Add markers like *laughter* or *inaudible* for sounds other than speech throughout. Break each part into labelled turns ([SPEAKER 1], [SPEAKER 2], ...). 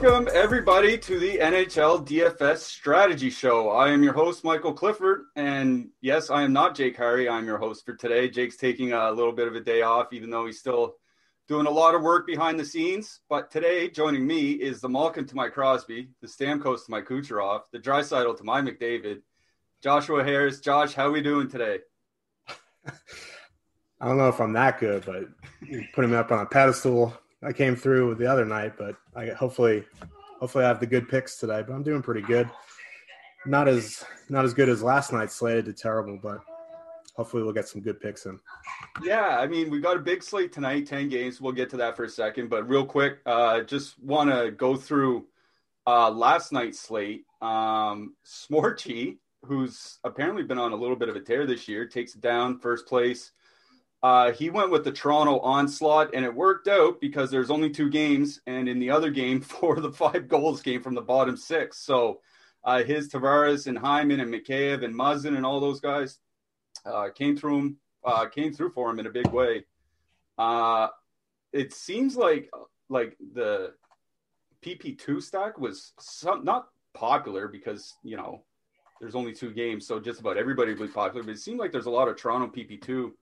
[SPEAKER 1] Welcome, everybody, to the NHL DFS Strategy Show. I am your host, Michael Clifford. And yes, I am not Jake Harry. I'm your host for today. Jake's taking a little bit of a day off, even though he's still doing a lot of work behind the scenes. But today, joining me is the Malkin to my Crosby, the Stamkos to my Kucherov, the Draisaitl to my McDavid, Joshua Harris. Josh, how are we doing today? *laughs*
[SPEAKER 2] I don't know if I'm that good, but putting me up on a pedestal. I came through the other night, but I hopefully, hopefully I have the good picks today. But I'm doing pretty good. Not as not as good as last night. Slated to terrible, but hopefully we'll get some good picks in.
[SPEAKER 1] Yeah, I mean, we got a big slate tonight, 10 games. We'll get to that for a second. But real quick, uh, just want to go through uh, last night's slate. Um, Smorchy, who's apparently been on a little bit of a tear this year, takes it down first place. Uh, he went with the Toronto onslaught, and it worked out because there's only two games, and in the other game, *laughs* four of the five goals came from the bottom six. So uh, his Tavares and Hyman and Mikheyev and Muzzin and all those guys uh, came through him, uh, came through for him in a big way. Uh, it seems like like the PP two stack was some, not popular because you know there's only two games, so just about everybody was popular. But it seemed like there's a lot of Toronto PP two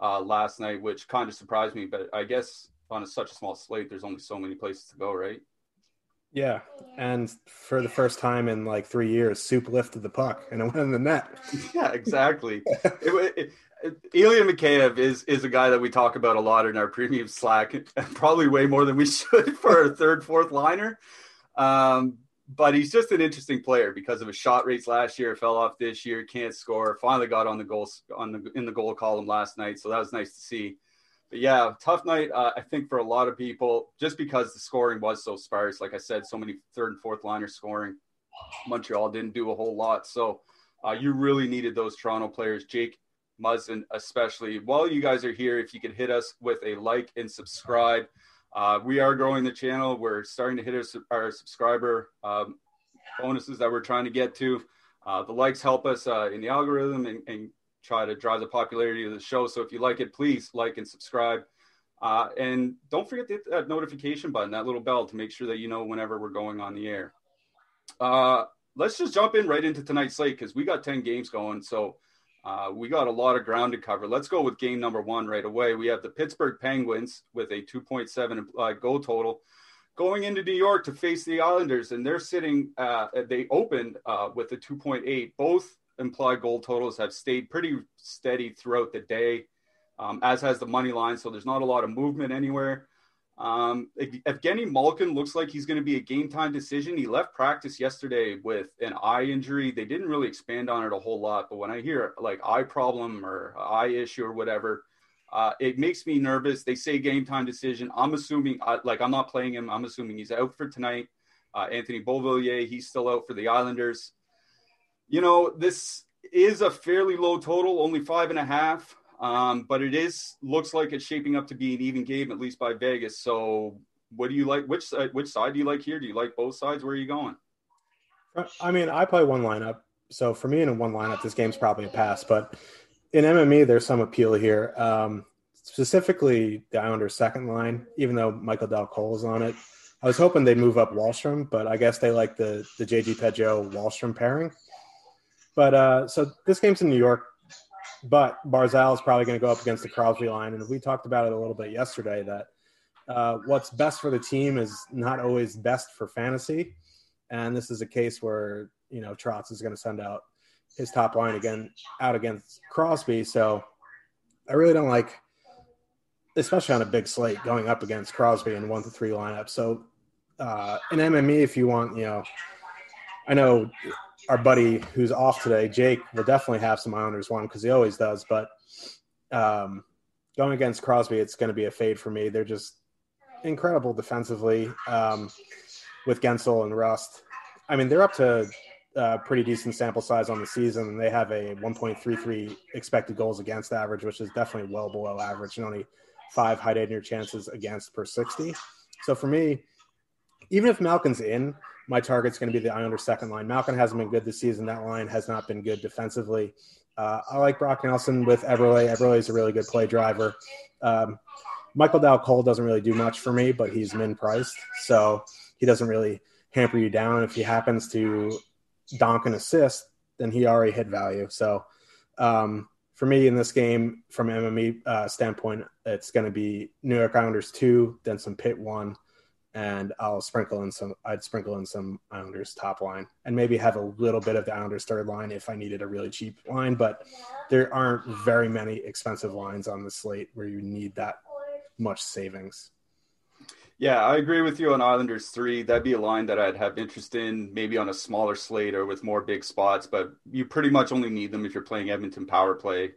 [SPEAKER 1] uh, last night, which kind of surprised me. But I guess on a, such a small slate, there's only so many places to go, right?
[SPEAKER 2] Yeah, and for the first time in like three years, Soup lifted the puck and it went in the net. *laughs*
[SPEAKER 1] yeah, exactly. it, it, it, Ilya Mikheyev is is a guy that we talk about a lot in our premium Slack, *laughs* probably way more than we should *laughs* for a third, fourth liner. Um, but he's just an interesting player because of his shot rates last year. Fell off this year, can't score. Finally got on the goals on the in the goal column last night, so that was nice to see. But yeah, tough night. Uh, I think for a lot of people, just because the scoring was so sparse. Like I said, so many third and fourth liners scoring. Montreal didn't do a whole lot, so uh, you really needed those Toronto players, Jake Muzzin especially. While you guys are here, if you could hit us with a like and subscribe. Uh, we are growing the channel. We're starting to hit our, our subscriber um, bonuses that we're trying to get to. Uh, the likes help us uh, in the algorithm and, and, try to drive the popularity of the show. So if you like it, please like and subscribe. Uh, and don't forget to hit that notification button, that little bell, to make sure that you know whenever we're going on the air. Uh, let's just jump in right into tonight's slate because we got 10 games going. So uh, we got a lot of ground to cover. Let's go with game number one right away. We have the Pittsburgh Penguins with a 2.7 implied goal total going into New York to face the Islanders, and they're sitting. Uh, they opened uh, with a 2.8. Both implied goal totals have stayed pretty steady throughout the day, um, as has the money line. So there's not a lot of movement anywhere. Um, Evgeny Malkin looks like he's going to be a game time decision. He left practice yesterday with an eye injury. They didn't really expand on it a whole lot, but when I hear like eye problem or eye issue or whatever, uh, it makes me nervous. They say game time decision. I'm assuming, uh, like, I'm not playing him. I'm assuming he's out for tonight. Uh, Anthony Beauvillier, he's still out for the Islanders. You know, this is a fairly low total, only five and a half. Um, but it is looks like it's shaping up to be an even game, at least by Vegas. So what do you like? Which side? Which side do you like here? Do you like both sides? Where are you going?
[SPEAKER 2] I mean, I play one lineup, so for me in a one lineup, this game's probably a pass. But in MME, there's some appeal here. Um, specifically, the Islanders' second line, even though Michael Dal Colle is on it. I was hoping they'd move up Wahlstrom, but I guess they like the the JG Pageau Wahlstrom pairing. But uh, so this game's in New York, but Barzal is probably going to go up against the Crosby line, and we talked about it a little bit yesterday that uh, what's best for the team is not always best for fantasy, and this is a case where you know Trotz is going to send out his top line again out against Crosby. So I really don't like, especially on a big slate, going up against Crosby in one to three lineup. So uh, in MME, if you want, you know, I know our buddy who's off today, Jake, will definitely have some Islanders one because he always does. But um, going against Crosby, it's going to be a fade for me. They're just incredible defensively um, with Guentzel and Rust. I mean, they're up to a pretty decent sample size on the season, and they have a 1.33 expected goals against average, which is definitely well below average, and only five high danger chances against per 60. So for me, even if Malkin's in, my target's going to be the Islanders second line. Malkin hasn't been good this season. That line has not been good defensively. Uh, I like Brock Nelson with Eberle. Eberle is a really good play driver. Um, Michael Dal Colle doesn't really do much for me, but he's min priced, so he doesn't really hamper you down. If he happens to donk an assist, then he already hit value. So um, for me in this game, from MME uh, standpoint, it's going to be New York Islanders two, then some pit one, and I'll sprinkle in some. I'd sprinkle in some Islanders top line, and maybe have a little bit of the Islanders third line if I needed a really cheap line. But there aren't very many expensive lines on the slate where you need that much savings.
[SPEAKER 1] Yeah, I agree with you on Islanders three. That'd be a line that I'd have interest in, maybe on a smaller slate or with more big spots. But you pretty much only need them if you're playing Edmonton power play,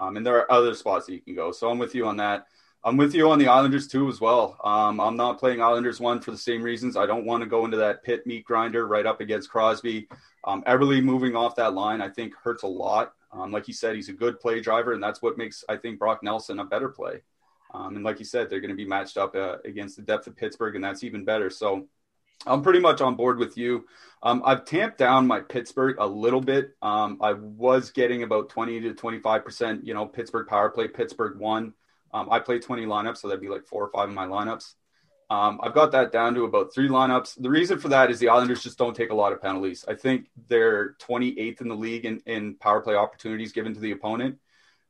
[SPEAKER 1] um, and there are other spots that you can go. So I'm with you on that. I'm with you on the Islanders too as well. Um, I'm not playing Islanders one for the same reasons. I don't want to go into that pit meat grinder right up against Crosby. Um, Eberle moving off that line, I think hurts a lot. Um, like you said, he's a good play driver, and that's what makes I think Brock Nelson a better play. Um, and like you said, they're going to be matched up uh, against the depth of Pittsburgh, and that's even better. So I'm pretty much on board with you. Um, I've tamped down my Pittsburgh a little bit. Um, I was getting about 20 to 25 percent, you know, Pittsburgh power play, Pittsburgh one. Um, I play 20 lineups, so that'd be like four or five of my lineups. Um, I've got that down to about three lineups. The reason for that is the Islanders just don't take a lot of penalties. I think they're 28th in the league in, in power play opportunities given to the opponent.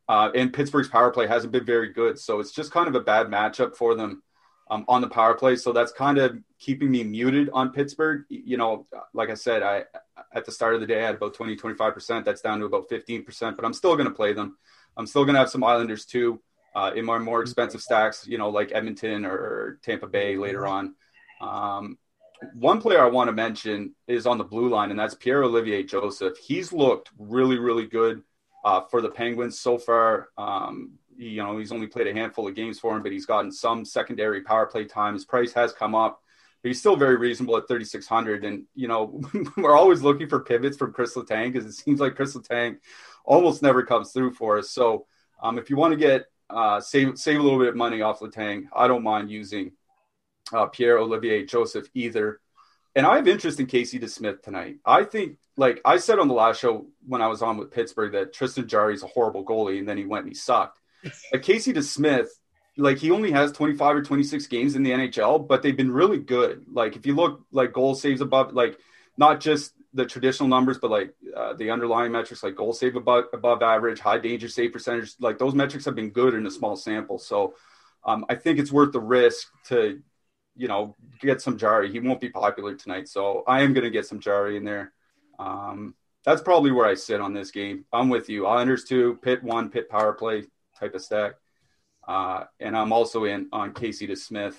[SPEAKER 1] Uh, and Pittsburgh's power play hasn't been very good. So it's just kind of a bad matchup for them um, on the power play. So that's kind of keeping me muted on Pittsburgh. You know, like I said, I at the start of the day I had about 20, 25%. That's down to about 15%, but I'm still going to play them. I'm still going to have some Islanders too uh, in my more expensive stacks, you know, like Edmonton or Tampa Bay later on. Um, one player I want to mention is on the blue line, and that's Pierre Olivier Joseph. He's looked really, really good uh, for the Penguins so far. Um, you know, he's only played a handful of games for him, but he's gotten some secondary power play time. His price has come up, but he's still very reasonable at 3,600. And, you know, *laughs* we're always looking for pivots from Chris Letang because it seems like Chris Letang almost never comes through for us. So um, if you want to get uh, save save a little bit of money off Letang, I don't mind using uh, Pierre Olivier Joseph either. And I have interest in Casey DeSmith tonight. I think, like I said on the last show when I was on with Pittsburgh, that Tristan Jarry is a horrible goalie, and then he went and he sucked. *laughs* Like Casey DeSmith, like he only has 25 or 26 games in the NHL, but they've been really good. Like if you look like goal saves above, like not just the traditional numbers, but like uh, the underlying metrics, like goal save above above average, high danger save percentage, like those metrics have been good in a small sample. So um, I think it's worth the risk to, you know, get some Jarry. He won't be popular tonight, so I am going to get some Jarry in there. Um, that's probably where I sit on this game. I'm with you. Islanders two, pit one, pit power play type of stack, uh, and I'm also in on Casey DeSmith.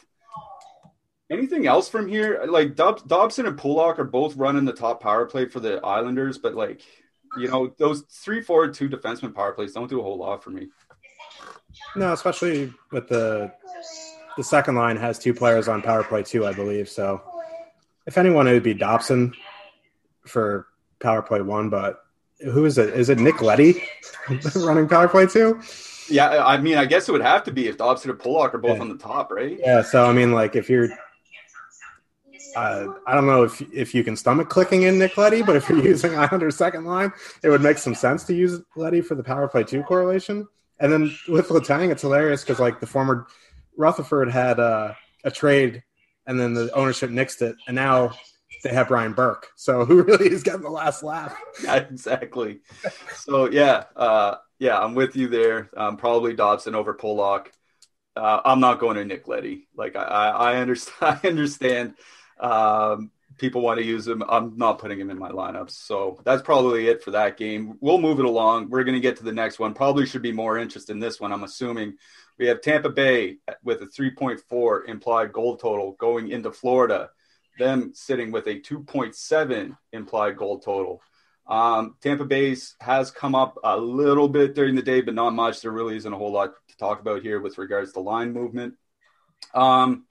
[SPEAKER 1] Anything else from here? Like Dob- Dobson and Pulock are both running the top power play for the Islanders, but like, you know, those three forward, two defenseman power plays don't do a whole lot for me.
[SPEAKER 2] No, especially with the the second line has two players on power play too, I believe. So if anyone, it would be Dobson for power play one. But who is it? Is it Nick Leddy *laughs* running power play two?
[SPEAKER 1] Yeah, I mean, I guess it would have to be if Dobson and Pulock are both
[SPEAKER 2] Yeah.
[SPEAKER 1] on the top, right?
[SPEAKER 2] Yeah, so I mean, like if you're, uh, I don't know if if you can stomach clicking in Nick Leddy, but if you're *laughs* using Islander second line, it would make some sense to use Leddy for the power play two correlation. And then with Letang, it's hilarious because like the former Rutherford had uh, a trade, and then the ownership nixed it, and now they have Brian Burke. So *laughs* who really is getting the last laugh? *laughs*
[SPEAKER 1] Yeah, exactly. So yeah, uh, yeah, I'm with you there. Um, probably Dobson over Pulock. Uh, I'm not going to Nick Leddy. Like I, I, I understand. I understand. Um, people want to use him. I'm not putting him in my lineups. So that's probably it for that game. We'll move it along. We're going to get to the next one. Probably should be more interest in this one. I'm assuming we have Tampa Bay with a 3.4 implied goal total going into Florida. Them sitting with a 2.7 implied goal total. Um, Tampa Bay's has come up a little bit during the day, but not much. There really isn't a whole lot to talk about here with regards to line movement. Um,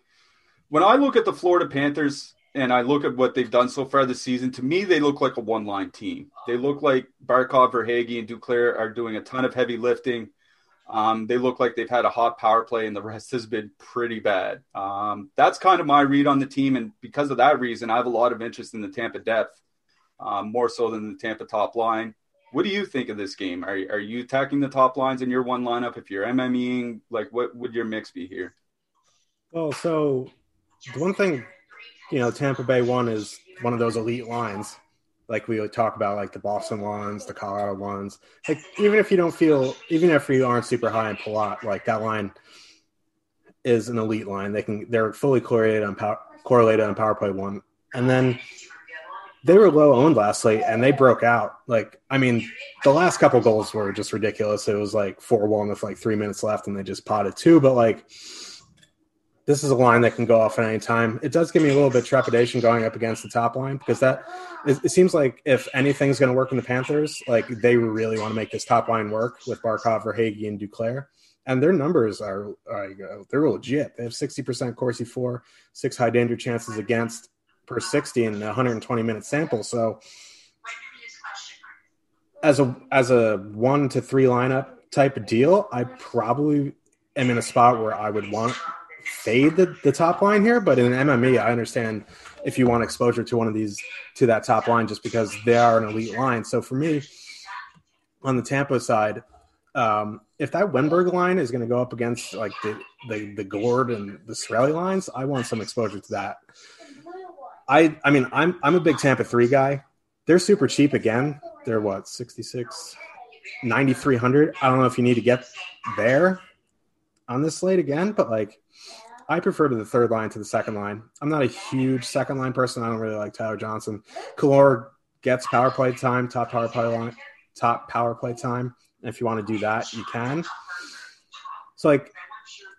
[SPEAKER 1] when I look at the Florida Panthers and I look at what they've done so far this season, to me, they look like a one line team. They look like Barkov, Verhaeghe, and Duclair are doing a ton of heavy lifting. Um, they look like they've had a hot power play, and the *laughs* rest has been pretty bad. Um, that's kind of my read on the team, and because of that reason, I have a lot of interest in the Tampa depth, um, more so than the Tampa top line. What do you think of this game? Are, are you attacking the top lines in your one lineup? If you're MMEing, like what would your mix be here?
[SPEAKER 2] Well, so the one thing, you know, Tampa Bay one is one of those elite lines, like we would talk about, like the Boston ones, the Colorado ones. Like even if you don't feel, even if you aren't super high in Palat, like that line is an elite line. They can, they're fully correlated on power, correlated on power play one, and then they were low owned last night and they broke out. Like, I mean, the last couple goals were just ridiculous. It was like 4 1 with like three minutes left and they just potted two. But like, this is a line that can go off at any time. It does give me a little bit trepidation going up against the top line because that it, it seems like if anything's going to work in the Panthers, like they really want to make this top line work with Barkov, Verhaeghe, and Duclair. And their numbers are, are they're legit. They have 60% Corsi for, six high danger chances against per 60 in a 120 minute sample. So as a as a one to three lineup type of deal, I probably am in a spot where I would want fade the, the top line here. But in MME, I understand if you want exposure to one of these to that top line just because they are an elite line. So for me, on the Tampa side, um, if that Wennberg line is going to go up against like the, the the Gourde and the Cirelli lines, I want some exposure to that. I I mean I'm I'm a big Tampa 3 guy. They're super cheap again. They're what 66 9300. I don't know if you need to get there on this slate again, but like I prefer to the third line to the second line. I'm not a huge second line person. I don't really like Tyler Johnson. Killorn gets power play time, top power play line, top power play time. And if you want to do that, you can. So like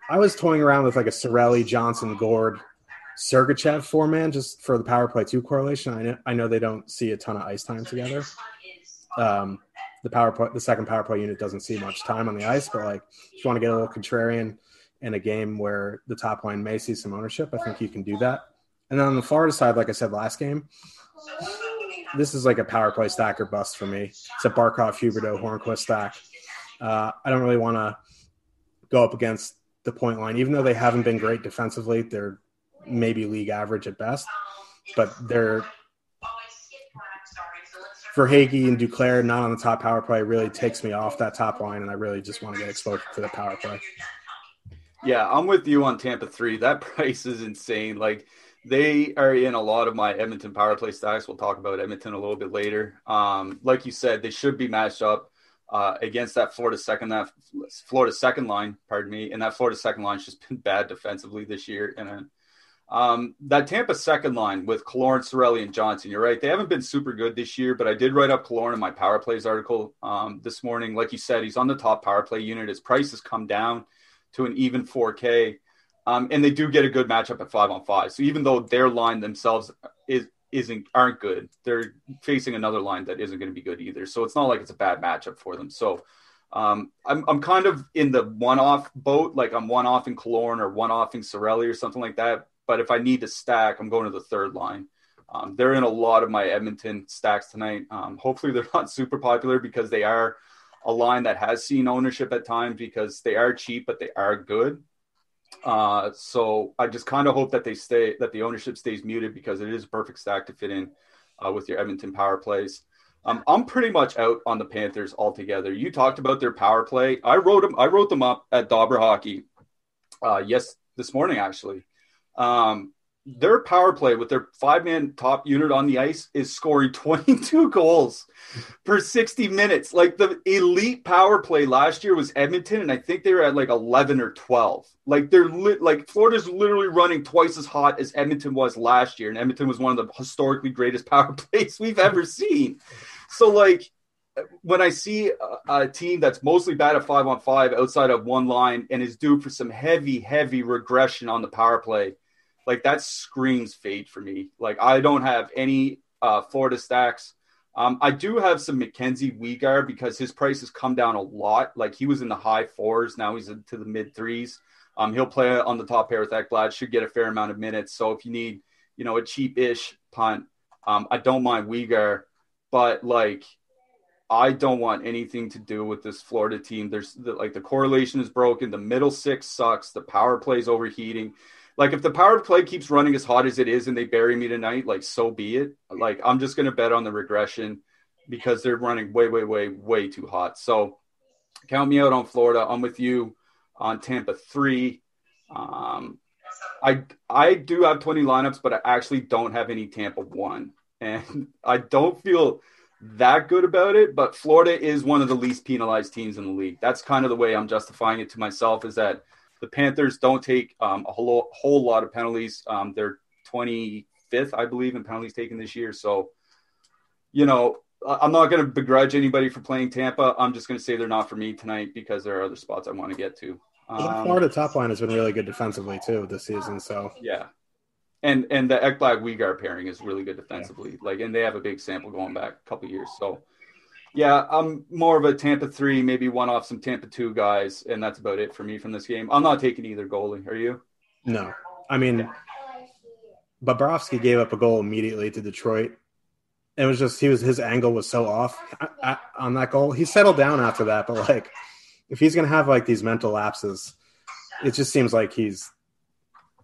[SPEAKER 2] I was toying around with like a Cirelli, Johnson, Gourde, Sergachev four man just for the power play two correlation. I know, I know they don't see a ton of ice time together. Um, the power play, the second power play unit doesn't see much time on the ice, but like if you want to get a little contrarian in a game where the top line may see some ownership, I think you can do that. And then on the Florida side, like I said last game, this is like a power play stack or bust for me. It's a Barkov, Huberdeau, Hornqvist stack. Uh, I don't really want to go up against the point line, even though they haven't been great defensively. They're maybe league average at best, but they're Verhaeghe and Duclair not on the top power play really takes me off that top line, and I really just want to get exposure to the power play.
[SPEAKER 1] Yeah, I'm with you on Tampa three. That *laughs* price is insane. Like they are in a lot of my Edmonton power play stacks. We'll talk about Edmonton a little bit later. Um, like you said, they should be matched up uh, against that Florida second that Florida second line. Pardon me, and that Florida second line's just been bad defensively this year. And um, that Tampa second line with Killorn, Cirelli, and Johnson. You're right; they haven't been super good this year. But I did write up Killorn in my power plays article um, this morning. Like you said, he's on the top power play unit. His price has come down to an even 4K. Um, and they do get a good matchup at five on five. So even though their line themselves is isn't aren't good, they're facing another line that isn't going to be good either. So it's not like it's a bad matchup for them. So um, I'm I'm kind of in the one off boat, like I'm one off in Killorn or one off in Cirelli or something like that. But if I need to stack, I'm going to the third line. Um, they're in a lot of my Edmonton stacks tonight. Um, hopefully they're *laughs* not super popular because they are a line that has seen ownership at times because they are cheap, but they are good. Uh, so I just kind of hope that they stay, that the ownership stays muted because it is a perfect stack to fit in uh, with your Edmonton power plays. Um, I'm pretty much out on the Panthers altogether. You talked about their power play. I wrote them. I wrote them up at Dobber Hockey. Uh, yes, this morning actually. Um, their power play with their five man top unit on the ice is scoring *laughs* 22 goals per 60 minutes. Like the elite power play last year was Edmonton, and I think they were at like 11 or 12. Like they're li- like Florida's literally running twice as hot as Edmonton was last year, and Edmonton was one of the historically greatest *laughs* power plays we've ever seen. So, like, when I see a, a team that's mostly bad at five on five outside of one line and is due for some heavy, heavy regression on the power play like that screams fade for me. Like I don't have any uh, Florida stacks. Um, I do have some Mackenzie Weegar because his price has come down a lot. Like he was in the high fours, now he's into the mid threes. Um, he'll play on the top pair with Ekblad, should get a fair amount of minutes. So if you need, you know, a cheap-ish punt, um, I don't mind Weegar, but like I don't want anything to do with this Florida team. There's the, like the correlation is broken. The middle six sucks. The power play is overheating like if the power play keeps running as hot as it is and they bury me tonight, like so be it. Like I'm just gonna bet on the regression because they're running way, way, way, way too hot. So count me out on Florida. I'm with you on Tampa three. Um, I I do have 20 lineups, but I actually don't have any Tampa one, and *laughs* I don't feel that good about it. But Florida is one of the least penalized teams in the league. That's kind of the way I'm justifying it to myself. Is that the Panthers don't take um, a whole, whole lot of penalties. Um, they're 25th, I believe, in penalties taken this year. So, you know, I'm not going to begrudge anybody for playing Tampa. I'm just going to say they're not for me tonight because there are other spots I want to get to.
[SPEAKER 2] Um, Florida top line has been really good defensively too this season. So
[SPEAKER 1] yeah, and and the Ekblad Weegar pairing is really good defensively. Yeah. Like, and they have a big sample going back a couple years. So yeah, I'm more of a Tampa three, maybe one off some Tampa two guys, and that's about it for me from this game. I'm not taking either goalie. Are you?
[SPEAKER 2] No, I mean, Bobrovsky gave up a goal immediately to Detroit. It was just he was his angle was so off on that goal. He settled down after that, but like if he's gonna have like these mental lapses, it just seems like he's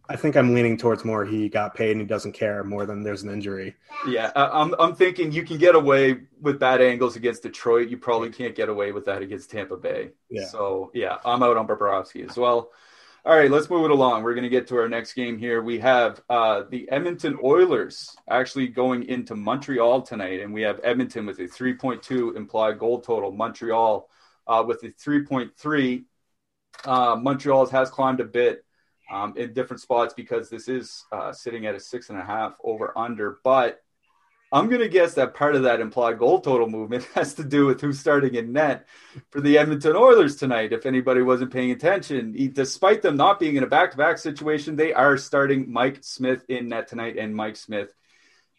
[SPEAKER 2] I think I'm leaning towards more he got paid and he doesn't care more than there's an injury.
[SPEAKER 1] Yeah, I'm I'm thinking you can get away with bad angles against Detroit. You probably can't get away with that against Tampa Bay. Yeah. So yeah, I'm out on Bobrovsky as well. All right, let's move it along. We're going to get to our next game here. We have uh, the Edmonton Oilers actually going into Montreal tonight, and we have Edmonton with a 3.2 implied goal total. Montreal uh, with a 3.3. Uh, Montreal has climbed a bit um, in different spots because this is uh, sitting at a six and a half over under. But I'm going to guess that part of that implied goal total movement *laughs* has to do with who's starting in net for the Edmonton Oilers tonight. If anybody wasn't paying attention, despite them not being in a back to back situation, they are starting Mike Smith in net tonight, and Mike Smith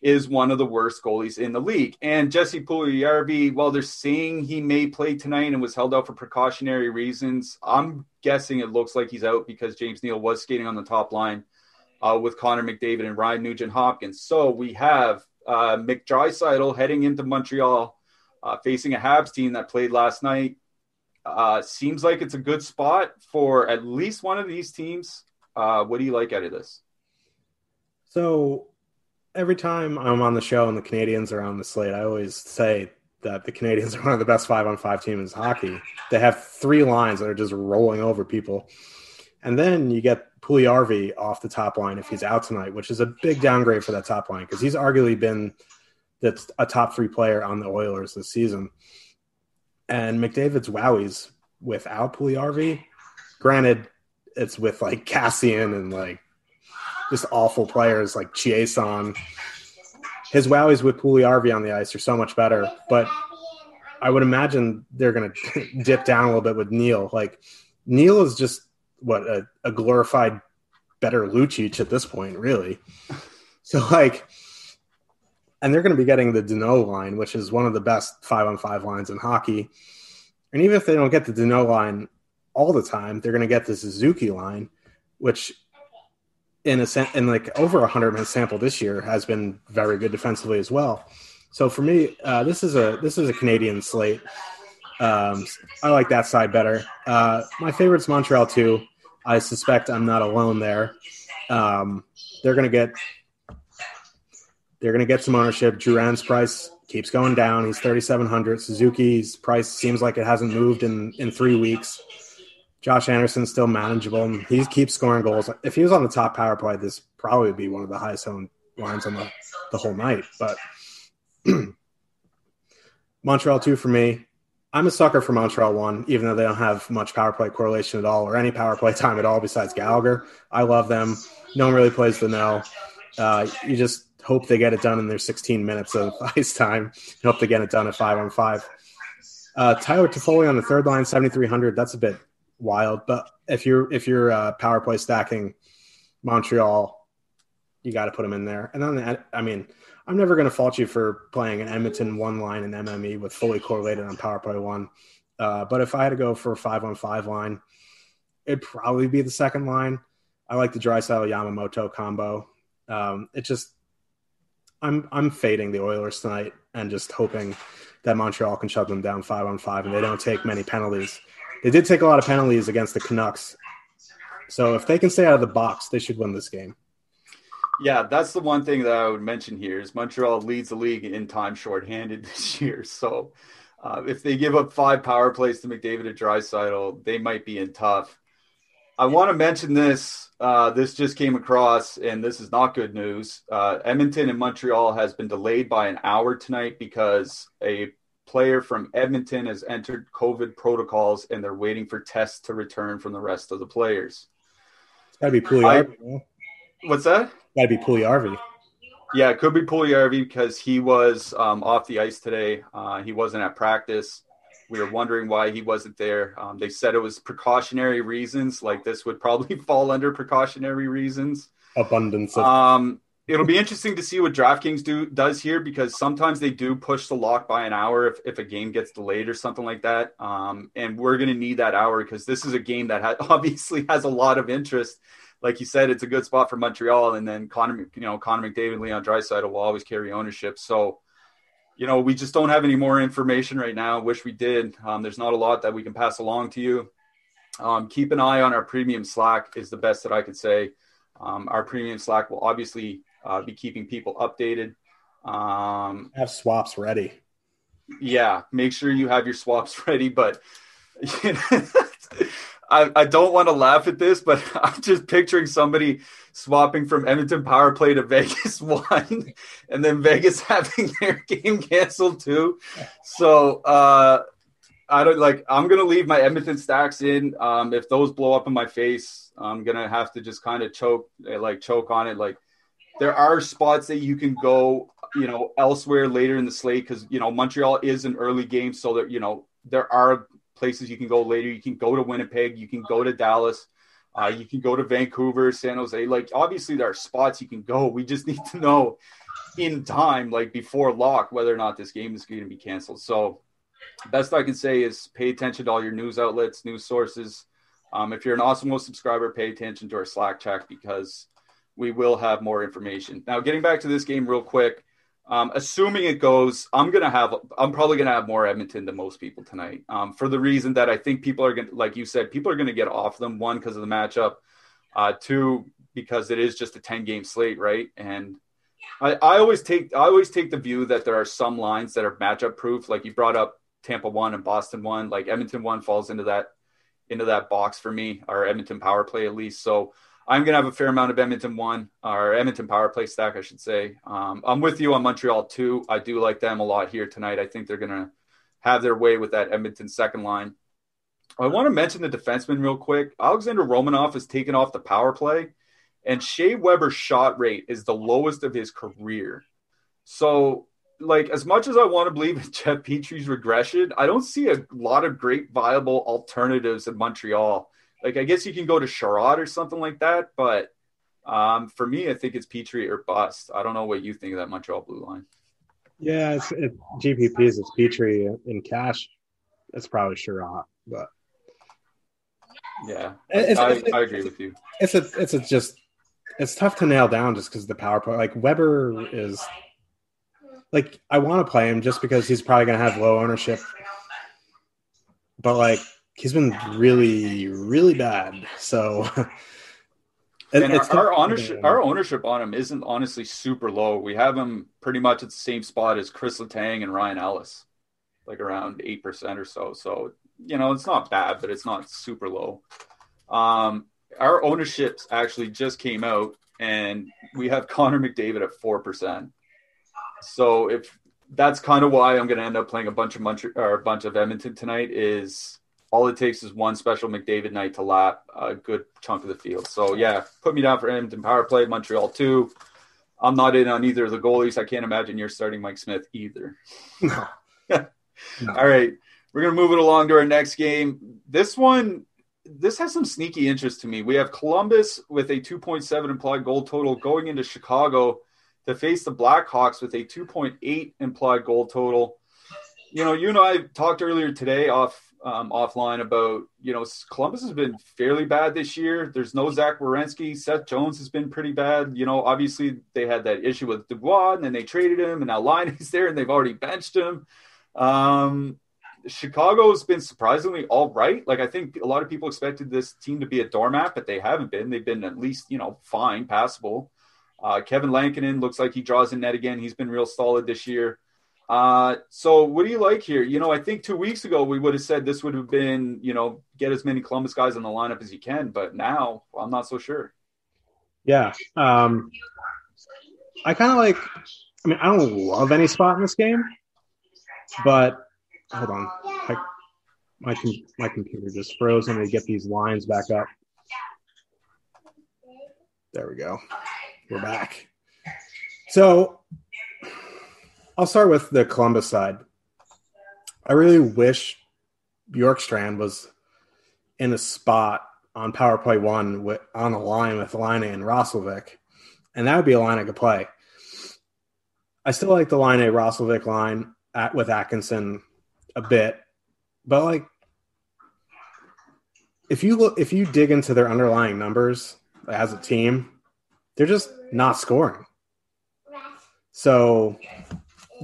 [SPEAKER 1] is one of the worst goalies in the league. And Jesse Puljujarvi, while they're saying he may play tonight and was held out for precautionary reasons, I'm guessing it looks like he's out because James Neal was skating on the top line uh, with Connor McDavid and Ryan Nugent Hopkins. So we have uh, Draisaitl heading into Montreal, uh, facing a Habs team that played last night. Uh, seems like it's a good spot for at least one of these teams. Uh, what do you like out of this?
[SPEAKER 2] So every time I'm on the show and the Canadiens are on the slate, I always say that the Canadiens *laughs* are one of the best five on five teams in hockey. They have three lines that are just rolling over people. And then you get Puljujarvi off the top line if he's out tonight, which is a big downgrade for that top line because he's arguably been that's a top three player on the Oilers this season. And McDavid's wowies without Puljujarvi, granted, it's with like Chiasson and like just awful players like Chiasson. His wowies with Puljujarvi on the ice are so much better, but I would imagine they're going *laughs* to dip down a little bit with Neal. Like Neal is just what a, a glorified better Lucic at this point, really. *laughs* So like, and they're going to be getting the Danault line, which is one of the best five on five lines in hockey. And even if they don't get the Danault line all the time, they're going to get the Suzuki line, which in a in like over a hundred minute sample this year has been very good defensively as well. So for me, uh, this is a this is a Canadian slate. Um, I like that side better. Uh, my favorite's Montreal too. I suspect I'm not alone there. Um, they're to get they're to get some ownership. Drouin's price keeps going down. He's 3,700. Suzuki's price seems like it hasn't moved in in three weeks. Josh Anderson's still manageable. He keeps scoring goals. If he was on the top power play, this probably would be one of the highest owned lines on the, the whole night. But *clears throat* Montreal two for me. I'm a sucker for Montreal one, even though they don't have much power play correlation at all or any power play *laughs* time at all besides Gallagher. I love them. No one really plays the no. Uh, you just hope they get it done in their 16 minutes of *laughs* ice time. You hope they get it done at five on five. Uh, Tyler Toffoli on the third line, 7,300. That's a bit wild, but if you're if you're uh, power play stacking Montreal, you got to put them in there. And then I mean, I'm never going to fault you for playing an Edmonton one line and MME with fully correlated on power play one. Uh, but if I had to go for a five on five line, it'd probably be the second line. I like the Draisaitl Yamamoto combo. Um, it just I'm I'm fading the Oilers tonight and just hoping that Montreal can shut them down five on five and they don't take many penalties. They did take a lot of penalties against the Canucks. So if they can stay out of the box, they should win this game.
[SPEAKER 1] Yeah, that's the one thing that I would mention here is Montreal leads the league in time shorthanded *laughs* this year. So uh, if they give up five power plays to McDavid and Draisaitl, they might be in tough. I want to mention this. Uh, this just came across, and this is not good news. Uh, Edmonton and Montreal has been delayed by an hour tonight because a player from Edmonton has entered COVID protocols, and they're waiting for tests to return from the rest of the players.
[SPEAKER 2] It's got to be Puljujarvi.
[SPEAKER 1] What's that?
[SPEAKER 2] Got to be Puljujarvi.
[SPEAKER 1] Yeah, it could be Puljujarvi because he was um, off the ice today. Uh, he wasn't at practice we were wondering why he wasn't there. Um, they said it was precautionary reasons. Like this would probably *laughs* fall under precautionary reasons.
[SPEAKER 2] Abundance.
[SPEAKER 1] Of- um, it'll be interesting to see what DraftKings do does here because sometimes they do push the lock by an hour if, if a game gets delayed or something like that. Um, and we're going to need that hour because this is a game that ha- *laughs* obviously has a lot of interest. Like you said, it's a good spot for Montreal, and then Connor, you know, Connor McDavid, Leon Draisaitl will always carry ownership. So you know, we just don't have any more information right now. Wish we did. Um, there's not a lot that we can pass along to you. Um, keep an eye on our premium Slack is the best that I could say. Um, our premium Slack will obviously uh, be keeping people updated. Um,
[SPEAKER 2] have swaps ready.
[SPEAKER 1] Yeah, make sure you have your swaps *laughs* ready. But you know, *laughs* I, I don't want to laugh at this, but *laughs* I'm just picturing somebody swapping from Edmonton power play to Vegas one, and then Vegas having their game canceled too. So uh, I don't like. I'm gonna leave my Edmonton stacks in. Um, if those blow up in my face, I'm gonna have to just kind of choke, like choke on it. Like there are spots that you can go, you know, elsewhere later in the slate because you know Montreal is an early game, so that you know there are places you can go later. You can go to Winnipeg. You can go to Dallas. Uh, you can go to Vancouver, San Jose. Like, obviously, there are spots you can go. *laughs* We just need to know in time, like before lock, whether or not this game is going to be canceled. So, best I can say is pay attention to all your news outlets, news sources. Um, if you're an Awesemo subscriber, pay attention to our Slack chat because we will have more information. Now, getting back to this game real quick, um, assuming it goes, I'm gonna have. I'm probably gonna have more Edmonton than most people tonight. Um, for the reason that I think people are gonna, like you said, people are gonna get off them. One because of the matchup. Uh, two because it is just a 10 game slate, right? And I, I always take I always take the view that there are some lines that are matchup proof. Like you brought up Tampa one and Boston one. Like Edmonton one falls into that into that box for me, or Edmonton power play at least. So I'm going to have a fair amount of Edmonton one or Edmonton power play stack, I should say. Um, I'm with you on Montreal too. I do like them a lot here tonight. I think they're going to have their way with that Edmonton second line. I want to mention the defenseman real quick. Alexander Romanov has taken off the power play, and Shea Weber's shot rate is the lowest of his career. So, like, as much as I want to believe in *laughs* Jeff Petry's regression, I don't see a lot of great viable alternatives in Montreal like I guess you can go to Chiarot or something like that, but um, for me, I think it's Petry or bust. I don't know what you think of that Montreal blue line.
[SPEAKER 2] Yeah, it's it, GPPs. It's Petry in cash. It's probably Chiarot, but
[SPEAKER 1] yeah, it's, I, it's, I, agree with you.
[SPEAKER 2] It's a it's a just it's tough to nail down just because the power play. Like Weber is like I want to play him just because he's probably going to have low ownership but like he's been really, really bad. So *laughs*
[SPEAKER 1] and our, our ownership our ownership on him isn't honestly super low. We have him pretty much at the same spot as Chris Letang and Ryan Ellis, like around eight percent or so. So you know it's not bad, but it's not super low. Um, our ownerships actually just came out, and we have Connor McDavid at four percent. So if that's kind of why I'm going to end up playing a bunch of Montreal or a bunch of Edmonton tonight. Is all it takes is one special McDavid night to lap a good chunk of the field. So yeah, put me down for Edmonton power play, Montreal too. I'm not in on either of the goalies. I can't imagine you're starting Mike Smith either. No. *laughs* no. All right, we're gonna move it along to our next game. This one, this has some sneaky interest to me. We have Columbus with a 2.7 implied goal total going into Chicago to face the Blackhawks with a 2.8 implied goal total. You know, you and I talked earlier today off um, offline about you know Columbus has been fairly bad this year. There's no Zach Werenski. Seth Jones has been pretty bad. You know, obviously they had that issue with Dubois, and then they traded him, and now Laine's there, and they've already benched him. Um, Chicago's been surprisingly all right. Like I think a lot of people expected this team to be a doormat, but they haven't been. They've been at least you know fine, passable. Uh, Kevin Lankinen looks like he draws in net again. He's been real solid this year. Uh, so what do you like here? You know, I think two weeks ago we would have said this would have been, you know, get as many Columbus guys in the lineup as you can, but now I'm not so sure.
[SPEAKER 2] Yeah. Um, I kind of like, I mean, I don't love any spot in this game, but hold on. I, my, my computer just froze. Let me get these lines back up. There we go. We're back. So I'll start with the Columbus side. I really wish Bjorkstrand was in a spot on power play one with, on the line with Laine and Roslovic, and that would be a line I could play. I still like the Laine A Roslovic line at, with Atkinson a bit, but like if you look if you dig into their underlying numbers as a team, they're just not scoring. So,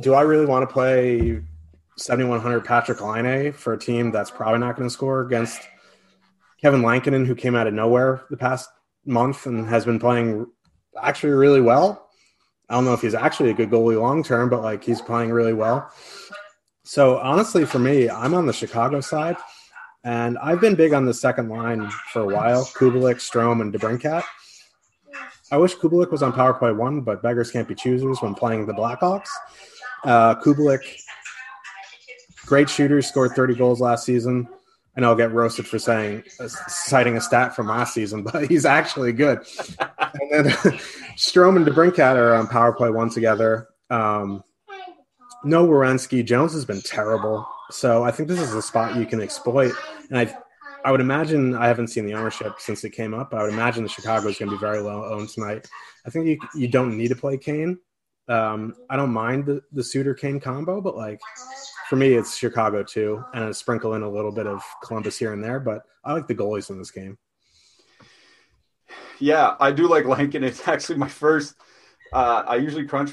[SPEAKER 2] do I really want to play 7100 Patrik Laine for a team that's probably not going to score against Kevin Lankinen, who came out of nowhere the past month and has been playing actually really well? I don't know if he's actually a good goalie long term, but like he's playing really well. So honestly, for me, I'm on the Chicago side, and I've been big on the second line for a while: Kubalik, Strome, and DeBrincat. I wish Kubalik was on power play one, but beggars can't be choosers when playing the Blackhawks. Uh, Kubalik, great shooter, scored 30 goals last season. I know I'll get roasted for saying uh, citing a stat from last season, *laughs* but he's actually good. and then *laughs* Strome and DeBrincat are on power play one together. Um, no Werenski. Jones has been terrible. So I think this is a spot you can exploit. And I I would imagine I haven't seen the ownership since it came up. I would imagine the Chicago is going to be very low owned tonight. I think you you don't need to play Kane. Um, I don't mind the, the Suter Kane combo, but like for me, it's Chicago too, and I sprinkle in a little bit of Columbus here and there. But I like the goalies in this game.
[SPEAKER 1] Yeah, I do like Lankin. It's actually my first. Uh, I usually crunch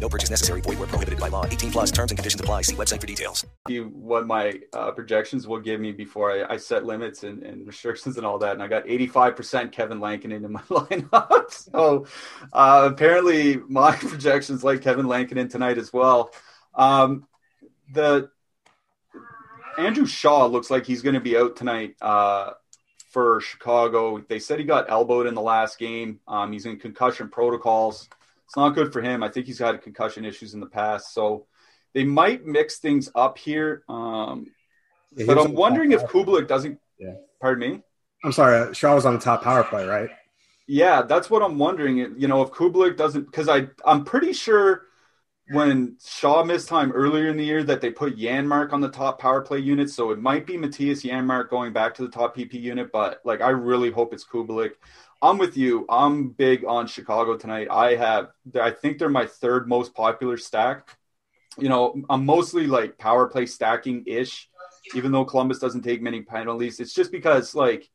[SPEAKER 3] No purchase necessary. Void where prohibited by law. 18 plus terms and conditions apply. See website for details.
[SPEAKER 1] What my uh, projections will give me before I, I set limits and, and, restrictions and all that. And I got 85% Kevin Lankinen in my *laughs* lineup. so uh, apparently my *laughs* projections like Kevin Lankinen tonight as well. Um, the Andrew Shaw looks like he's going to be out tonight uh, for Chicago. They said he got elbowed in the last game. Um, he's in concussion protocols. It's not good for him. I think he's had concussion issues in the past, so they might mix things up here. Um,
[SPEAKER 2] Yeah,
[SPEAKER 1] but I'm wondering if Kubalik doesn't.
[SPEAKER 2] Yeah.
[SPEAKER 1] Pardon me.
[SPEAKER 2] I'm sorry, Shaw was on the top power play, right?
[SPEAKER 1] Yeah, that's what I'm wondering. You know, if Kubalik doesn't, because I I'm pretty sure when Shaw missed time earlier in the year that they put Janmark on the top power play unit, so it might be Mattias Janmark going back to the top PP unit. But like, I really hope it's Kubalik. I'm with you. I'm big on Chicago tonight. I have, I think they're my third most popular stack. You know, I'm mostly like power play stacking ish, even though Columbus doesn't take many penalties. It's just because like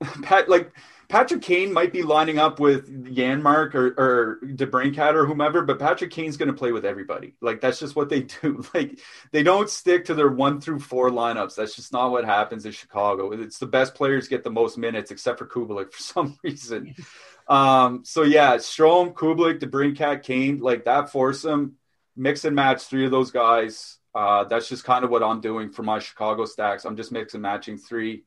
[SPEAKER 1] *laughs* Pat, like Patrick Kane might be lining up with Janmark or, or DeBrincat or whomever, but Patrick Kane's going to play with everybody. Like that's just what they do. *laughs* Like they don't stick to their one through four lineups. That's just not what happens in Chicago. It's the best players get the most minutes, except for Kubalik *laughs* for some reason. *laughs* Um, so yeah, Strome, Kubalik, DeBrincat, Kane, like that foursome, mix and match three of those guys. Uh, that's just kind of what I'm doing for my Chicago stacks. I'm just mix and matching three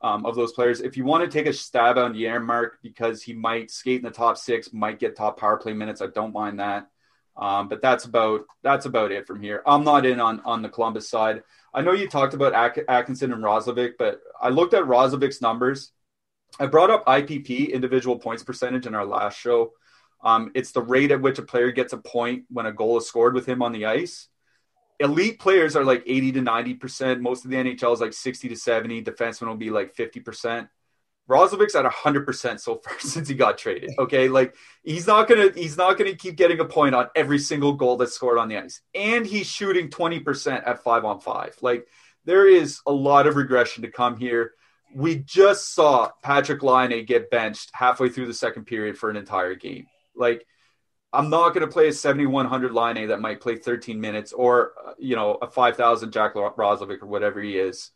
[SPEAKER 1] um, of those players. If you want to take a stab on Janmark because he might skate in the top six, might get top power play minutes, I don't mind that. Um, but that's about that's about it from here. I'm not in on on the Columbus side. I know you talked about Atkinson and Roslovic, but I looked at Roslovic's numbers. I brought up IPP, individual points percentage, in our last show. Um, it's the rate at which a player gets a point when a goal is scored with him on the ice elite players are like 80 to 90%. Most of the NHL is like 60 to 70. Defensemen will be like 50%. Roslovic's at 100% so far *laughs* since he got traded. Okay, like he's not gonna he's not gonna keep getting a point on every single goal that's scored on the ice, and he's shooting 20% at five on five. Like there is a lot of regression to come here. We just saw Patrik Laine get benched halfway through the second period for an entire game. Like I'm not going to play a 7100 line A that might play 13 minutes or, uh, you know, a 5000 Jack Roslovic or whatever he is,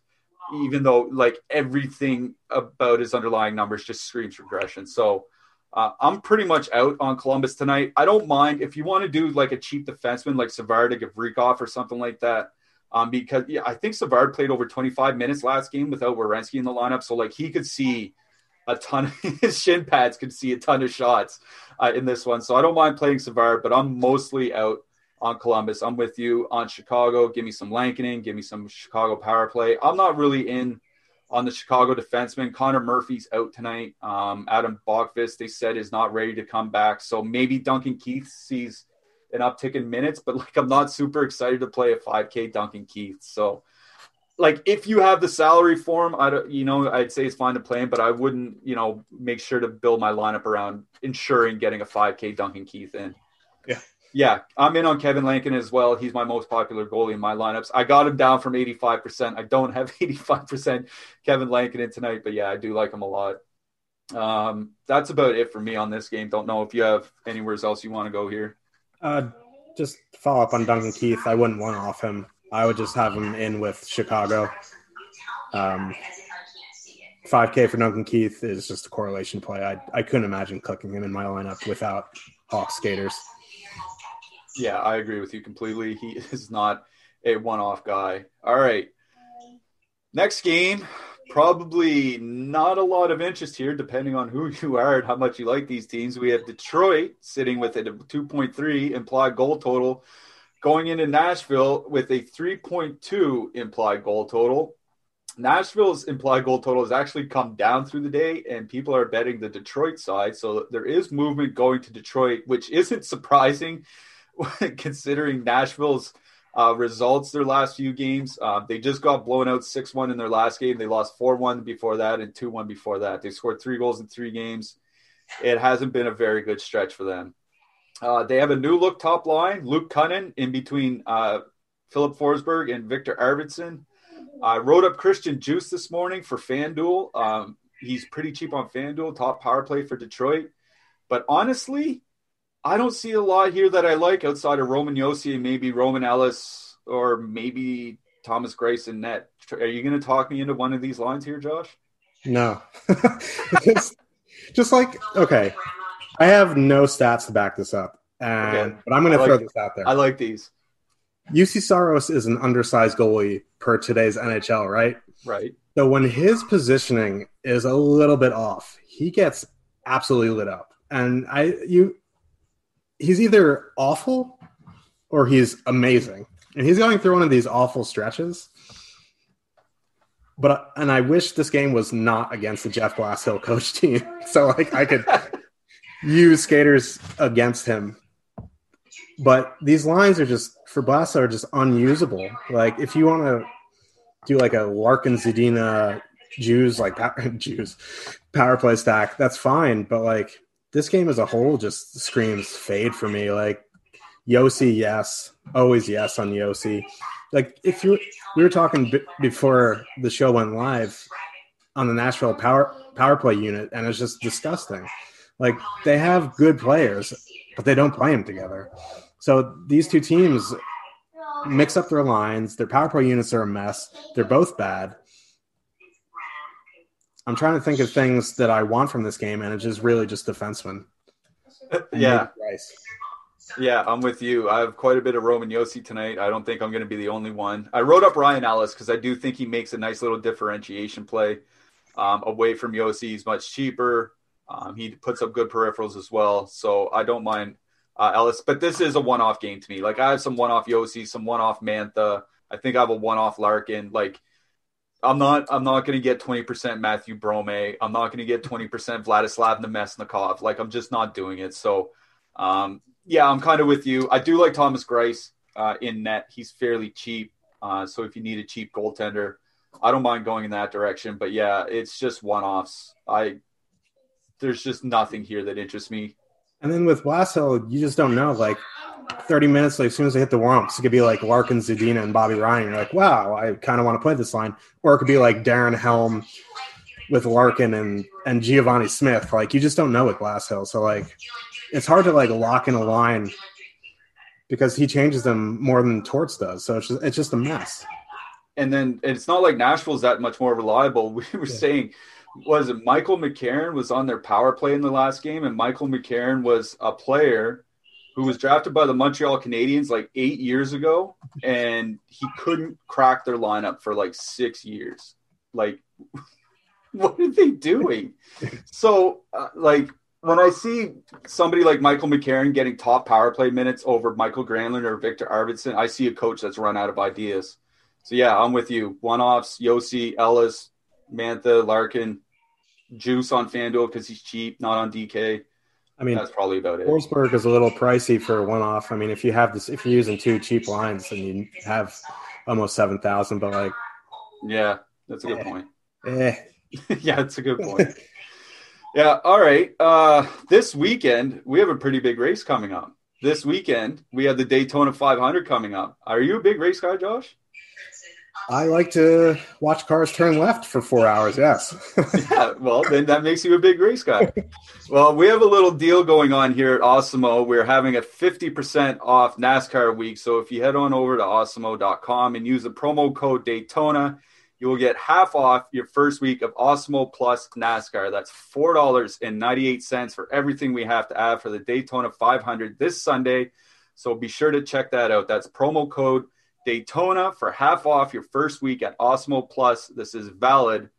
[SPEAKER 1] even though like everything about his underlying numbers just screams regression. So uh, I'm pretty much out on Columbus tonight. I don't mind if you want to do like a cheap defenseman like Savard to Gavrikov or something like that. Um, because yeah, I think Savard played over 25 minutes last game without Werenski in the lineup. So like he could see a ton of his *laughs* shin pads can see a ton of shots uh, in this one. So I don't mind playing Savard, but I'm mostly out on Columbus. I'm with you on Chicago. Give me some Lankinen. Give me some Chicago power play. I'm not really in on the Chicago defenseman. Connor Murphy's out tonight. Um, Adam Boqvist, they said, is not ready to come back. So maybe Duncan Keith sees an uptick in minutes, but like I'm not super excited to play a 5K Duncan Keith. So like if you have the salary for him, I don't, you know, I'd say it's fine to play him, but I wouldn't, you know, make sure to build my lineup around ensuring getting a 5K Duncan Keith in.
[SPEAKER 2] Yeah.
[SPEAKER 1] Yeah, I'm in on Kevin Lankin as well. He's my most popular goalie in my lineups. I got him down from 85%. I don't have *laughs* 85% Kevin Lankin in tonight, but yeah, I do like him a lot. Um, that's about it for me on this game. Don't know if you have anywhere else you want to go here.
[SPEAKER 2] Uh, just follow up on Duncan Keith. I wouldn't want off him. I would just have him in with Chicago. Um, 5K for Duncan Keith is just a correlation play. I, I couldn't imagine cooking him in my lineup without Hawk skaters.
[SPEAKER 1] Yeah, I agree with you completely. He *laughs* is not a one off guy. All right. Next game, probably not a lot of interest here, depending on who *laughs* you are and how much you like these teams. We have Detroit sitting with a 2.3 implied goal total, going into Nashville with a 3.2 implied goal total. Nashville's implied goal total has actually come down through the day, and people are betting the Detroit side. So there is movement going to Detroit, which isn't surprising *laughs* considering Nashville's uh, results their last few games. Uh, they just got blown out 6 1 in their last game. They lost 4 1 before that and 2 1 before that. They scored three goals in three games. It hasn't been a very good stretch for them. Uh, they have a new look top line, Luke Kunin in between uh, Filip Forsberg and Viktor Arvidsson. I wrote up Christian Djoos this morning for FanDuel. Um, he's pretty cheap on FanDuel, top power play for Detroit. But honestly, I don't see a lot here that I like outside of Roman Josi and maybe Roman Ellis or maybe Thomas Greiss and net. Are you going to talk me into one of these lines here, Josh?
[SPEAKER 2] No. *laughs* just like, okay, I have no stats to back this up. And,
[SPEAKER 1] Okay.
[SPEAKER 2] But I'm going to throw this out there.
[SPEAKER 1] I like these.
[SPEAKER 2] Juuse Saros is an undersized goalie per today's NHL, right?
[SPEAKER 1] Right.
[SPEAKER 2] So when his positioning is a little bit off, he gets absolutely lit up. And I you he's either awful or he's amazing, and he's going through one of these awful stretches. But and I wish this game was not against the Jeff Blashill coach *laughs* team, so like I could *laughs* use skaters against him. But these lines are just for Blashill are just unusable. Like if you want to do like a Larkin Zadina Djoos like *laughs* Djoos power play stack, that's fine. But like this game as a whole just screams fade for me. Like Josi, yes, always yes on Josi. Like if you we were talking b- before the show went live on the Nashville power power play unit, and it's just disgusting. Like they have good players, but they don't play them together. So these two teams mix up their lines. Their power play units are a mess. They're both bad. I'm trying to think of things that I want from this game, and it's just really just defensemen.
[SPEAKER 1] yeah. Yeah, I'm with you. I have quite a bit of Roman Josi tonight. I don't think I'm going to be the only one. I wrote up Ryan Ellis because I do think he makes a nice little differentiation play um, away from Josi. He's much cheaper. Um, he puts up good peripherals as well. So I don't mind uh, Ellis. But this is a one off game to me. Like I have some one off Josi, some one off Mantha. I think I have a one off Larkin. Like I'm not I'm not going to get 20% Matthew Brome. I'm not going to get 20% Vladislav Namestnikov. Like I'm just not doing it. So um, yeah, I'm kind of with you. I do like Thomas Greiss uh, in net. He's fairly cheap. Uh, so if you need a cheap goaltender, I don't mind going in that direction. But yeah, it's just one offs. I there's just nothing here that interests me.
[SPEAKER 2] And then with Blashill, you just don't know. Like 30 minutes, like as soon as they hit the warm-ups, it could be like Larkin, Zadina, and Bobby Ryan. You're like, wow, I kind of want to play this line. Or it could be like Darren Helm with Larkin and and Givani Smith. Like you just don't know with Blashill. So like it's hard to like lock in a line because he changes them more than Torts does. So it's just, it's just a mess.
[SPEAKER 1] And then it's not like Nashville's that much more reliable. We were yeah. saying, was it Michael McCarron was on their power play in the last game, and Michael McCarron was a player who was drafted by the Montreal Canadiens like eight years ago, and he couldn't crack their lineup for like six years. Like, *laughs* what are they doing? so, uh, like, when I see somebody like Michael McCarron getting top power play minutes over Mikael Granlund or Viktor Arvidsson, I see a coach that's run out of ideas. So yeah, I'm with you. One offs, Josi, Ellis, Mantha, Larkin, Djoos on FanDuel because he's cheap, not on DK. I mean, that's probably about it.
[SPEAKER 2] Forsberg is a little pricey for a one off. I mean, if you have this, if you're using two cheap lines, and you have almost seven thousand. But like,
[SPEAKER 1] yeah, that's a good eh, point.
[SPEAKER 2] Eh. *laughs*
[SPEAKER 1] yeah, that's a good point. Yeah. All right. Uh, this weekend we have a pretty big race coming up. This weekend we have the Daytona 500 coming up. Are you a big race guy, Josh?
[SPEAKER 2] I like to watch cars turn left for four hours. Yes. *laughs*
[SPEAKER 1] yeah. Well, then that makes you a big race guy. Well, we have a little deal going on here at Awesemo. We're having a 50% off NASCAR week. So if you head on over to awesemo.com and use the promo code Daytona, you will get half off your first week of Awesemo Plus NASCAR. That's $4.98 for everything we have to add for the Daytona 500 this Sunday. So be sure to check that out. That's promo code Daytona for half off your first week at Awesemo Plus. This is valid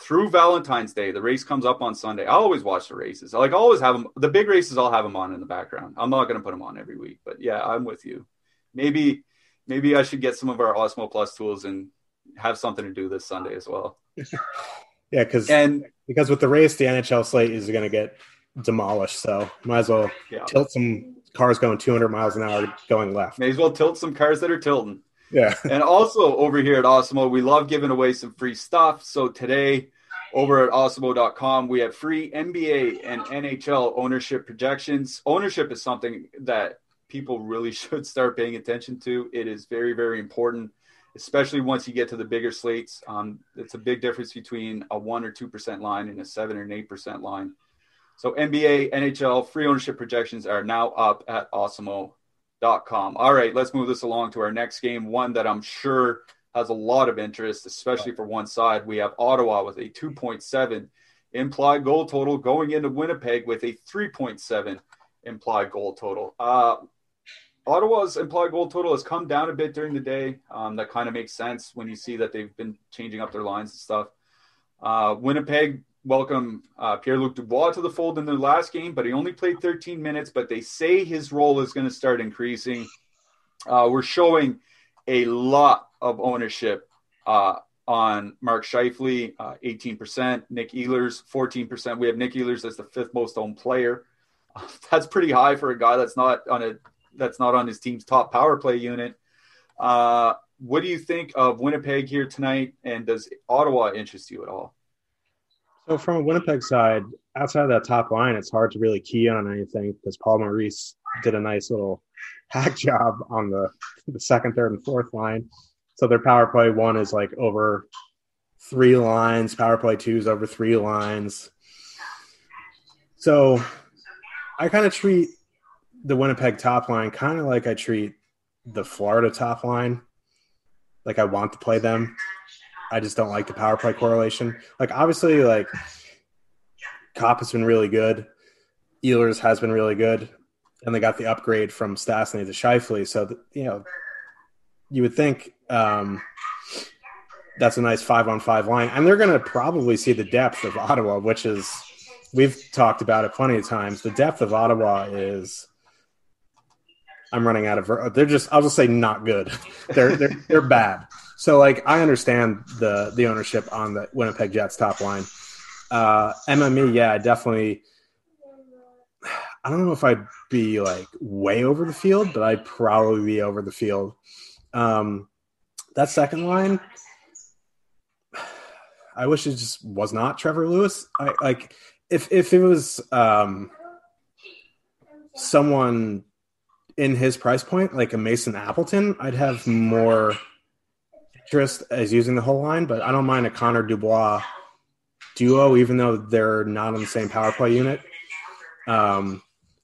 [SPEAKER 1] through Valentine's Day. The race comes up on Sunday. I always watch the races. I like always have them. The big races, I'll have them on in the background. I'm not going to put them on every week, but yeah, I'm with you. Maybe, maybe I should get some of our Awesemo Plus tools and have something to do this Sunday as well. *laughs*
[SPEAKER 2] yeah, because and because with the race, the NHL slate is going to get demolished. So might as well yeah. tilt some cars going 200 miles an hour going left.
[SPEAKER 1] May as well tilt some cars that are tilting.
[SPEAKER 2] Yeah. *laughs*
[SPEAKER 1] and also over here at Awesemo, we love giving away some free stuff. So today over at awesemo.com, we have free NBA and NHL ownership projections. Ownership is something that people really *laughs* should start paying attention to. It is very, very important especially once you get to the bigger slates. Um, it's a big difference between a one or two percent line and a seven or eight percent line. So NBA, NHL free ownership projections are now up at awesemo.com. All right, let's move this along to our next game, one that I'm sure has a lot of interest, especially for one side. We have Ottawa with a 2.7 implied goal total going into Winnipeg with a 3.7 implied goal total. Uh, Ottawa's implied goal total has come down a bit during the day. Um, that kind of makes sense when you see that they've been changing up their lines and stuff. Uh, Winnipeg welcome uh, Pierre Luc Dubois to the fold in their last game, but he only played 13 minutes. But they say his role is going to start increasing. Uh, we're showing a lot of ownership uh, on Mark Scheifele, uh, 18%, Nick Ehlers, 14%. We have Nick Ehlers as the fifth most owned player. *laughs* That's pretty high for a guy that's not on a that's not on his team's top power play unit. Uh, what do you think of Winnipeg here tonight? And does Ottawa interest you at all?
[SPEAKER 2] So from a Winnipeg side, outside of that top line, it's hard to really key on anything because Paul Maurice did a nice little *laughs* hack job on the the second, third, and fourth line. So their power play one is like over three lines, power play two is over three lines. So I kind of treat the Winnipeg top line kind of like I treat the Florida top line. Like I want to play them. I just don't like the power play correlation. Like obviously, like Copp has been really good. Ehlers has been really good, and they got the upgrade from Stastny to Scheifele. So you know, you would think um, that's a nice five on five line, and they're going to probably see the depth of Ottawa, which is we've talked about it plenty of times. The depth of Ottawa is. I'm running out of. They're just. I'll just say not good. *laughs* They're they're they're bad. So like I understand the the ownership on the Winnipeg Jets top line. Uh, MME, yeah, definitely. I don't know if I'd be like way over the field, but I'd probably be over the field. Um, that second line, I wish it just was not Trevor Lewis. I like if if it was um, someone in his price point, like a Mason Appleton, I'd have more interest as using the whole line, but I don't mind a Connor Dubois duo, even though they're not on the same power play unit. Um,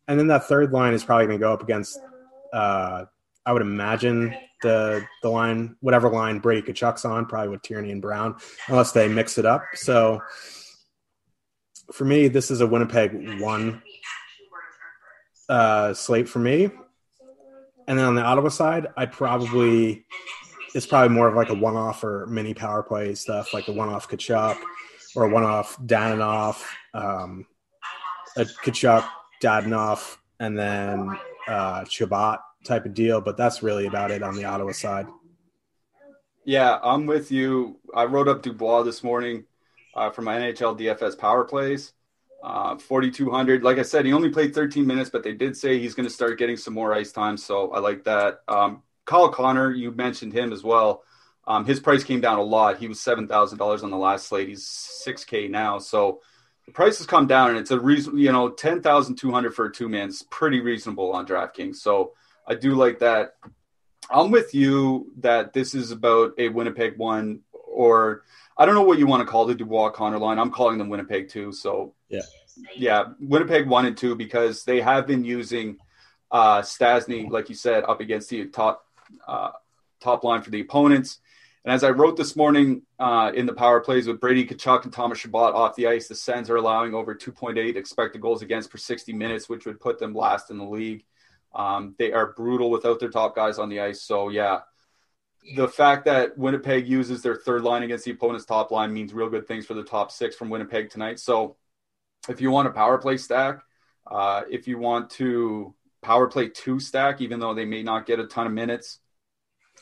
[SPEAKER 2] and then that third line is probably going to go up against, uh, I would imagine the the line, whatever line Brady Tkachuk's on, probably with Tierney and Brown, unless they mix it up. So for me, this is a Winnipeg one uh, slate for me. And then on the Ottawa side, I probably it's probably more of like a one off or mini power play stuff, like a one off Tkachuk or a one off Dadonov, um, a Tkachuk, Dadonov, and then uh, Chabot type of deal. But that's really about it on the Ottawa side.
[SPEAKER 1] Yeah, I'm with you. I wrote up Dubois this morning uh, for my NHL DFS power plays. Uh, 4,200. Like I said, he only played 13 minutes, but they did say he's going to start getting some more ice time. So I like that. Um, Kyle Connor, you mentioned him as well. Um, his price came down a lot. He was seven thousand dollars on the last slate. He's six k now. So the price has come down, and it's a reason. You know, ten thousand two hundred for a two man is pretty reasonable on DraftKings. So I do like that. I'm with you that this is about a Winnipeg one, or I don't know what you want to call the Dubois Connor line. I'm calling them Winnipeg two. So
[SPEAKER 2] yeah,
[SPEAKER 1] yeah, Winnipeg one and two because they have been using uh, Stastny, like you said, up against the top uh, top line for the opponents. And as I wrote this morning uh, in the power plays with Brady Tkachuk and Thomas Chabot off the ice, the Sens are allowing over 2.8 expected goals against per 60 minutes, which would put them last in the league. Um, they are brutal without their top guys on the ice. So, yeah, the fact that Winnipeg uses their third line against the opponent's top line means real good things for the top six from Winnipeg tonight. So, if you want a power play stack, uh, if you want to power play two stack, even though they may not get a ton of minutes,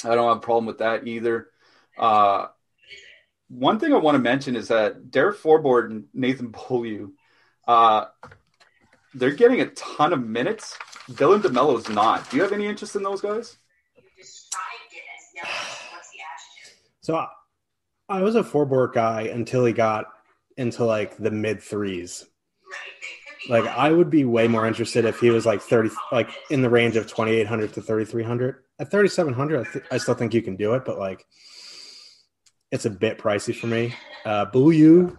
[SPEAKER 1] I don't have a problem with that either. Uh, one thing I want to mention is that Derek Forbort and Nathan Beaulieu, uh, they're getting a ton of minutes. Dylan DeMello's not. Do you have any interest in those guys? *sighs*
[SPEAKER 2] So I was a Forbort guy until he got into like the mid threes. Like I would be way more interested if he was like 30 like in the range of 2800 to 3300. At 3700 I, th- I still think you can do it, but like it's a bit pricey for me. Uh Boo you,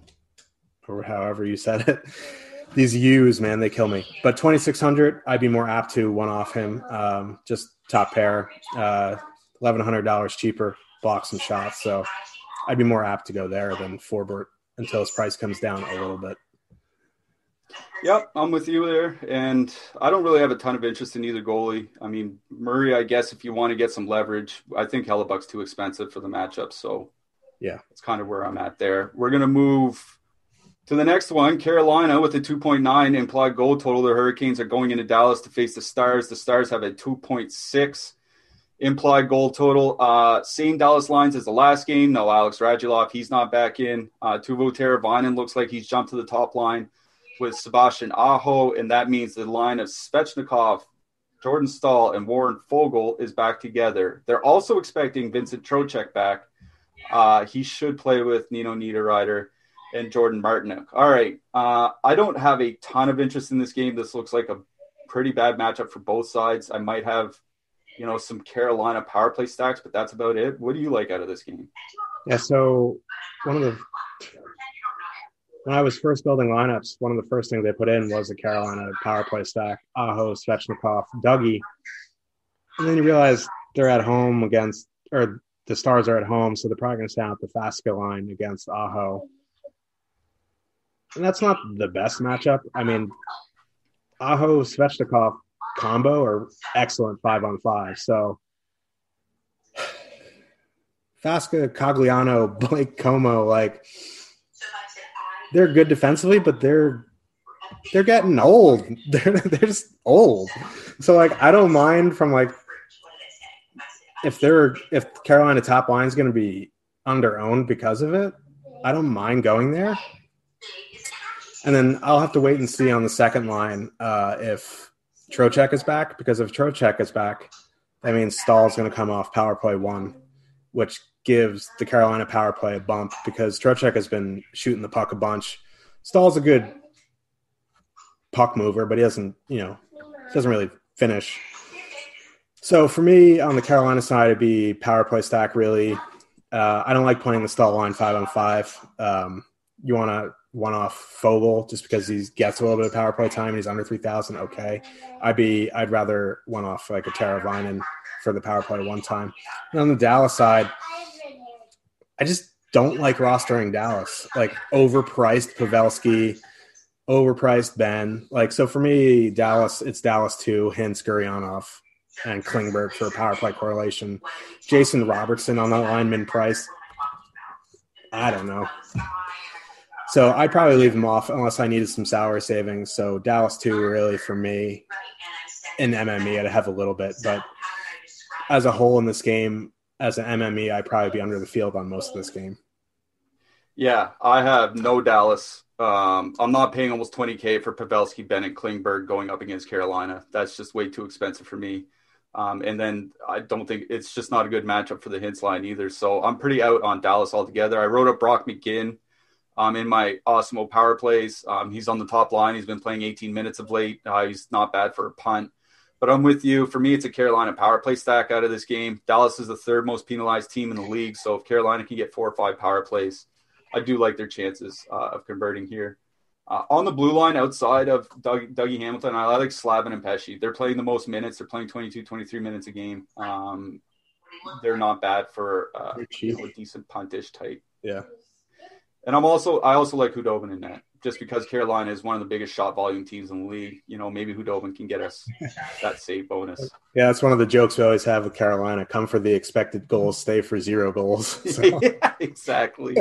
[SPEAKER 2] or however you said it. *laughs* These U's, man, they kill me. But 2600 I'd be more apt to one off him. Um just top pair. Uh $1100 cheaper, blocks and shots. So I'd be more apt to go there than Forbort until his price comes down a little bit.
[SPEAKER 1] Yep, I'm with you there. And I don't really have a ton of interest in either goalie. I mean, Murray, I guess if you want to get some leverage, I think Hellebuyck's too expensive for the matchup. So
[SPEAKER 2] yeah,
[SPEAKER 1] that's kind of where I'm at there. We're going to move To the next one, Carolina with a 2.9 implied goal total. The Hurricanes are going into Dallas to face the Stars. The Stars have a 2.6 implied goal total. Uh, same Dallas lines as the last game. No Alex Radulov. He's not back in. Uh, Teuvo Teravainen looks like he's jumped to the top line with Sebastian Aho, and that means the line of Svechnikov, Jordan Staal, and Warren Foegele is back together. They're also expecting Vincent Trocheck back. Uh, he should play with Nino Niederreiter and Jordan Martinook. All right. Uh, I don't have a ton of interest in this game. This looks like a pretty bad matchup for both sides. I might have, you know, some Carolina power play stacks, but that's about it. What do you like out of this game?
[SPEAKER 2] Yeah, so one of the when I was first building lineups, one of the first things they put in was the Carolina power play stack, Aho, Svechnikov, Dougie. And then you realize they're at home against, or the Stars are at home, so they're probably going to stand out the Faksa line against Aho. And that's not the best matchup. I mean, Aho, Svechnikov combo are excellent five on five. So *sighs* Faksa, Cogliano, Blake Comeau, like – they're good defensively, but they're they're getting old. *laughs* They're they're just old. So like I don't mind from like if they're if Carolina top line is going to be under owned because of it, I don't mind going there. And then I'll have to wait and see on the second line uh, if Trocheck is back because if Trocheck is back, that means Staal's going to come off power play one, which gives the Carolina power play a bump because Trocheck has been shooting the puck a bunch. Staal's a good puck mover, but he doesn't, you know, doesn't really finish. So for me on the Carolina side, it'd be power play stack. Really, uh, I don't like playing the Staal line five on five. Um, you want to one off Foegele just because he gets a little bit of power play time and he's under three thousand. Okay, I'd be I'd rather one off like a Teravainen for the power play one time. And on the Dallas side, I just don't like rostering Dallas. Like overpriced Pavelski, overpriced Benn. Like so for me, Dallas, it's Dallas two, hence Gurianov and Klingberg for power play correlation. Jason Robertson on the lineman price. I don't know. So I'd probably leave him off unless I needed some salary savings. So Dallas two really for me. In MME, I'd have a little bit, but as a whole in this game, as an MME, I'd probably be under the field on most of this game.
[SPEAKER 1] Yeah, I have no Dallas. Um, I'm not paying almost 20K for Pavelski, Bennett, Klingberg going up against Carolina. That's just way too expensive for me. Um, and then I don't think it's just not a good matchup for the Hintz line either. So I'm pretty out on Dallas altogether. I wrote up Brock McGinn um, in my Awesemo power plays. Um, he's on the top line. He's been playing 18 minutes of late. Uh, he's not bad for a punt. But I'm with you. For me, it's a Carolina power play stack out of this game. Dallas is the third most penalized team in the league. So if Carolina can get four or five power plays, I do like their chances uh, of converting here. Uh, on the blue line outside of Doug, Dougie Hamilton, I like Slavin and Pesce. They're playing the most minutes. They're playing 22, 23 minutes a game. Um, they're not bad for uh, you know, a decent puntish type.
[SPEAKER 2] Yeah.
[SPEAKER 1] And I'm also I also like Khudobin in that just because Carolina is one of the biggest shot volume teams in the league, you know, maybe Khudobin can get us that save bonus.
[SPEAKER 2] Yeah, that's one of the jokes we always have with Carolina. Come for the expected goals, stay for zero goals. *laughs*
[SPEAKER 1] So. yeah, exactly.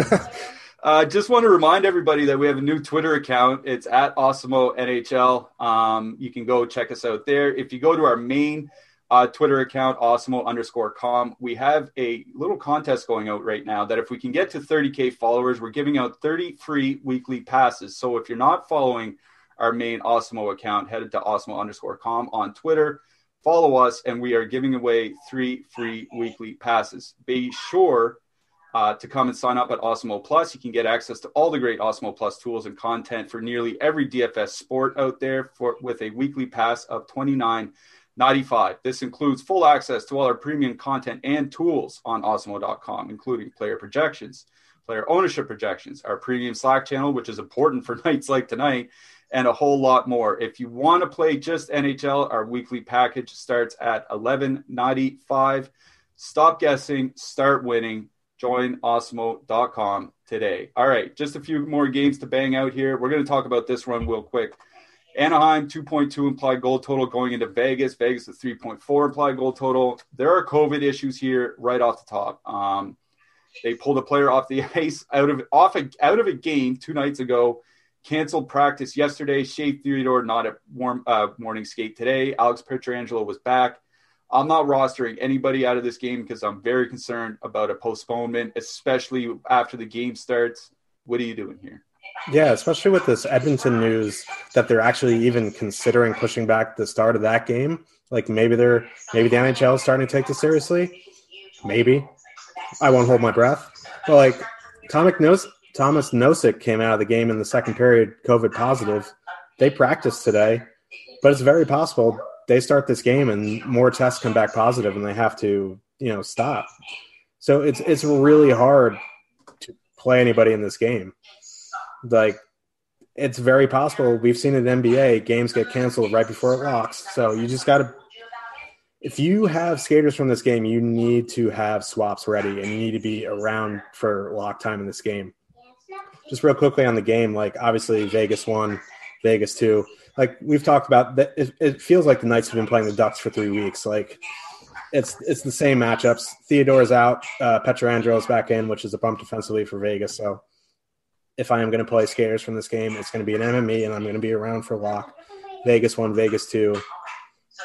[SPEAKER 1] uh, just want to remind everybody that we have a new Twitter account. It's at Awesemo NHL. Um, you can go check us out there. If you go to our main uh, Twitter account, Awesemo underscore com. We have a little contest going out right now that if we can get to 30K followers, we're giving out 30 free weekly passes. So if you're not following our main Awesemo account, headed to Awesemo underscore com on Twitter, follow us, and we are giving away three free weekly passes. Be sure uh, to come and sign up at Awesemo Plus. You can get access to all the great Awesemo Plus tools and content for nearly every DFS sport out there for with a weekly pass of 29 95. This includes full access to all our premium content and tools on Awesemo.com, including player projections, player ownership projections, our premium Slack channel, which is important for *laughs* nights like tonight, and a whole lot more. If you want to play just NHL, our weekly package starts at 11.95. Stop guessing, start winning. Join Awesemo.com today. All right, just a few more games to bang out here. We're going to talk about this one real quick. Anaheim 2.2 implied goal total going into Vegas. Vegas is 3.4 implied goal total. There are COVID issues here right off the top. Um, they pulled a player off the *laughs* ice out of off a, out of a game two nights ago. canceled practice yesterday. Shea Theodore not at warm uh, morning skate today. Alex Pietrangelo was back. I'm not rostering anybody out of this game because I'm very concerned about a postponement, especially after the game starts. What are you doing here?
[SPEAKER 2] Yeah, especially with this Edmonton news that they're actually even considering pushing back the start of that game. Like maybe they're maybe the NHL is starting to take this seriously. Maybe. I won't hold my breath. But like Thomas Nos- Thomas Nosek came out of the game in the second period, COVID positive. They practiced today, but it's very possible they start this game and more tests come back positive and they have to, you know, stop. So it's it's really hard to play anybody in this game. Like it's very possible. We've seen in NBA games get canceled right before it locks. So you just got to if you have skaters from this game, you need to have swaps ready and you need to be around for lock time in this game. Just real quickly on the game, like obviously Vegas won, Vegas two. Like we've talked about, that it, it feels like the Knights have been playing the Ducks for three weeks. Like it's it's the same matchups. Theodore's out, uh, Pietrangelo back in, which is a bump defensively for Vegas. So if I am going to play skaters from this game, it's going to be an MME, and I'm going to be around for lock. Vegas one, Vegas two.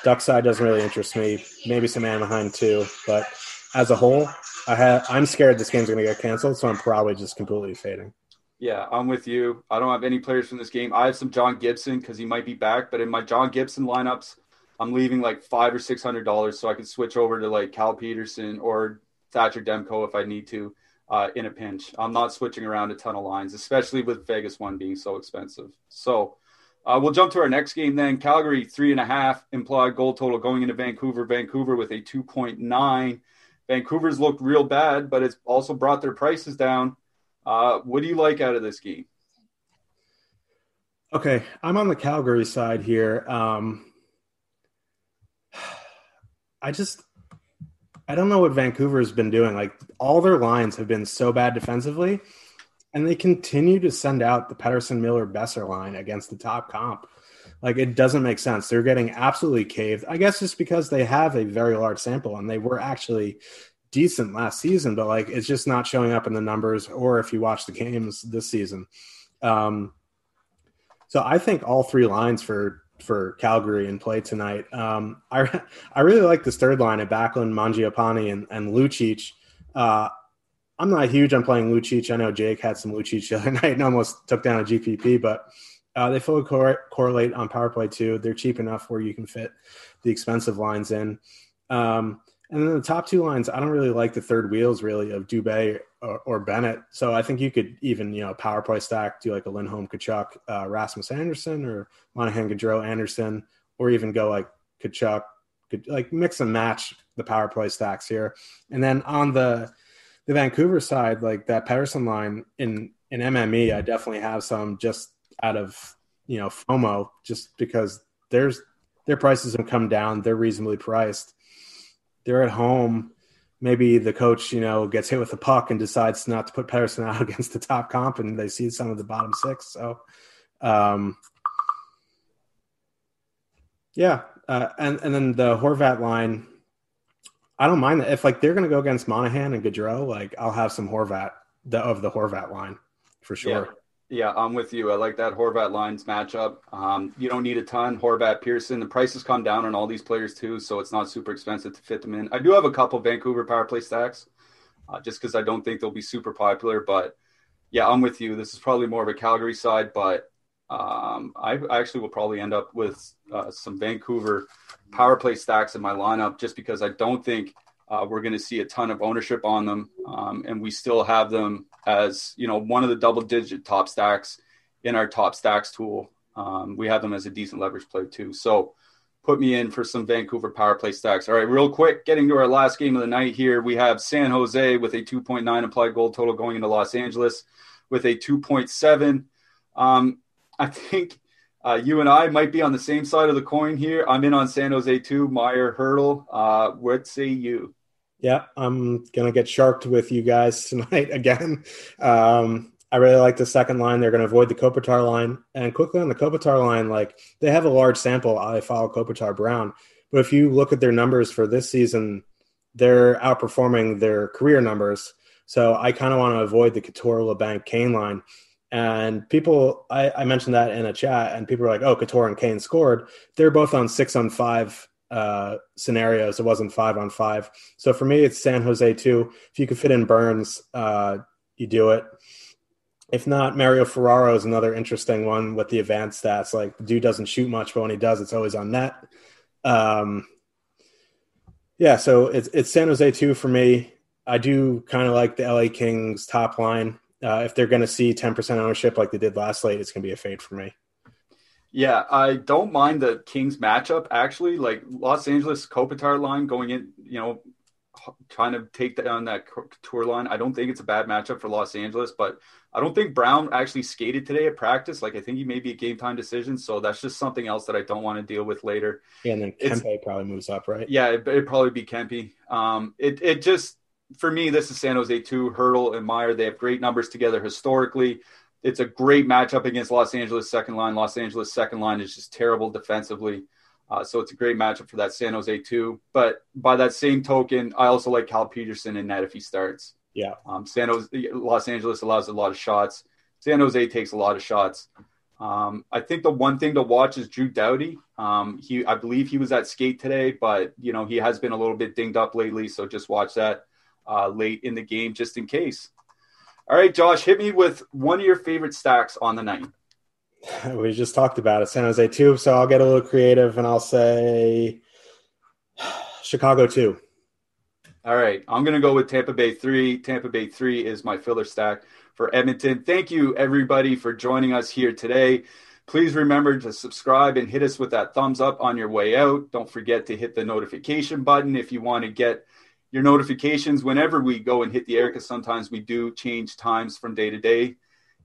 [SPEAKER 2] Duck side doesn't really interest me. Maybe some Anaheim too, but as a whole, I have I'm scared this game's going to get canceled, so I'm probably just completely fading.
[SPEAKER 1] Yeah, I'm with you. I don't have any players from this game. I have some John Gibson because he might be back, but in my John Gibson lineups, I'm leaving like five or six hundred dollars so I can switch over to like Cal Petersen or Thatcher Demko if I need to uh, in a pinch. I'm not switching around a ton of lines, especially with Vegas one being so expensive. So uh, we'll jump to our next game then. Calgary three and a half implied goal total going into Vancouver. Vancouver with a 2.9. Vancouver's looked real bad, but it's also brought their prices down. Uh, what do you like out of this game?
[SPEAKER 2] Okay, I'm on the Calgary side here. Um, I just I don't know what Vancouver's been doing. Like all their lines have been so bad defensively, and they continue to send out the Pettersson Miller Boeser line against the top comp. Like it doesn't make sense. They're getting absolutely caved. I guess just because they have a very large sample and they were actually decent last season, but like it's just not showing up in the numbers or if you watch the games this season. Um, so I think all three lines for for Calgary and play tonight. Um, I I really like this third line of Backlund, Mangiapane, and and Lucic. Uh, I'm not huge on playing Lucic. I know Jake had some Lucic the other *laughs* night and almost took down a GPP, but uh, they fully cor- correlate on power play too. They're cheap enough where you can fit the expensive lines in. Um, and then the top two lines, I don't really like the third wheels really of Dubé or, or, Bennett. So I think you could even, you know, power play stack, do like a Lindholm Tkachuk, uh, Rasmus Andersson or Monahan Gaudreau Andersson, or even go like Tkachuk, could like mix and match the power play stacks here. And then on the the Vancouver side, like that Pettersson line in in MME, I definitely have some just out of you know FOMO, just because there's their prices have come down. They're reasonably priced they're at home. Maybe the coach, you know, gets hit with a puck and decides not to put Pettersson out *laughs* against the top comp, and they see some of the bottom six. So, um, yeah, uh, and and then the Horvat line, I don't mind that if like they're going to go against Monahan and Gaudreau, like I'll have some Horvat the, of the Horvat line for sure.
[SPEAKER 1] Yeah. I'm with you. I like that Horvat lines matchup. Um, you don't need a ton. Horvat, Pearson, the prices come down on all these players too, so it's not super expensive to fit them in. I do have a couple Vancouver power play stacks, uh, just because I don't think they'll be super popular. But yeah, I'm with you. This is probably more of a Calgary side, but um, I, I, actually will probably end up with uh, some Vancouver power play stacks in my lineup, just because I don't think uh, we're going to see a ton of ownership on them, um, and we still have them as you know one of the double digit top stacks in our top stacks tool. Um, we have them as a decent leverage play too. So put me in for some Vancouver power play stacks. All right, real quick, getting to our last game of the night here, we have San Jose with a 2.9 implied goal total going into Los Angeles with a 2.7. Um, I think uh, you and I might be on the same side of the coin here. I'm in on San Jose too. Meier Hertl. Uh, what say you?
[SPEAKER 2] Yeah, I'm gonna get sharked with you guys tonight *laughs* again. Um, I really like the second line. They're going to avoid the Kopitar line, and quickly on the Kopitar line, like they have a large sample. I follow Kopitar Brown, but if you look at their numbers for this season, they're outperforming their career numbers. So I kind of want to avoid the Couture, Labanc, Kane line. And people, I, I, mentioned that in a chat, and people were like, "Oh, Couture and Kane scored." They're both on six on five uh, scenarios. It wasn't five on five. So for me, it's San Jose too. If you could fit in Burns, uh, you do it. If not, Mario Ferraro is another interesting one with the advanced stats. Like, the dude doesn't shoot much, but when he does, it's always on net. Um, yeah, so it's it's San Jose too for me. I do kind of like the LA Kings top line. Uh, if they're going to see 10% ownership like they did last late, it's going to be a fade for me.
[SPEAKER 1] Yeah, I don't mind the Kings matchup actually. Like Los Angeles Kopitar line going in, you know, trying to take down that tour line. I don't think it's a bad matchup for Los Angeles, but I don't think Brown actually skated today at practice. Like I think he may be a game time decision, so that's just something else that I don't want to deal with later.
[SPEAKER 2] Yeah, and then Kempe it's, probably moves up, right?
[SPEAKER 1] Yeah, it, would probably be Kempe. Um, it it just for me, this is San Jose too. Hertl and Meier. they have great numbers together historically. It's a great matchup against Los Angeles second line. Los Angeles second line is just terrible defensively. Uh, so it's a great matchup for that San Jose too. But by that same token, I also like Cal Petersen in net if he starts.
[SPEAKER 2] Yeah.
[SPEAKER 1] Um, San Jose, Los Angeles allows a lot of shots. San Jose takes a lot of shots. Um, I think the one thing to watch is Drew Doughty. Um, he, I believe he was at skate today, but you know he has been a little bit dinged up lately. So just watch that uh, late in the game, just in case. All right, Josh, hit me with one of your favorite stacks on the night. *laughs*
[SPEAKER 2] We just talked about it, San Jose two. So I'll get a little creative and I'll say *sighs* Chicago two.
[SPEAKER 1] All right, I'm going to go with Tampa Bay three. Tampa Bay three is my filler stack for Edmonton. Thank you, everybody, for joining us here today. Please remember to subscribe and hit us with that thumbs up on your way out. Don't forget to hit the notification button if you want to get your notifications whenever we go and hit the air because sometimes we do change times from day to day.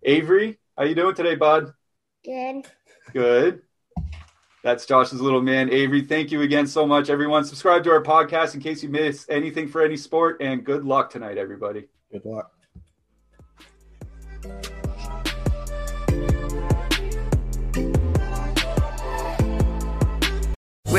[SPEAKER 1] Avery, how you doing today, bud?
[SPEAKER 4] Good.
[SPEAKER 1] Good. That's Josh's little man, Avery. Thank you again so much, everyone. Subscribe to our podcast in case you missed anything for any sport, and good luck tonight, everybody.
[SPEAKER 2] Good luck.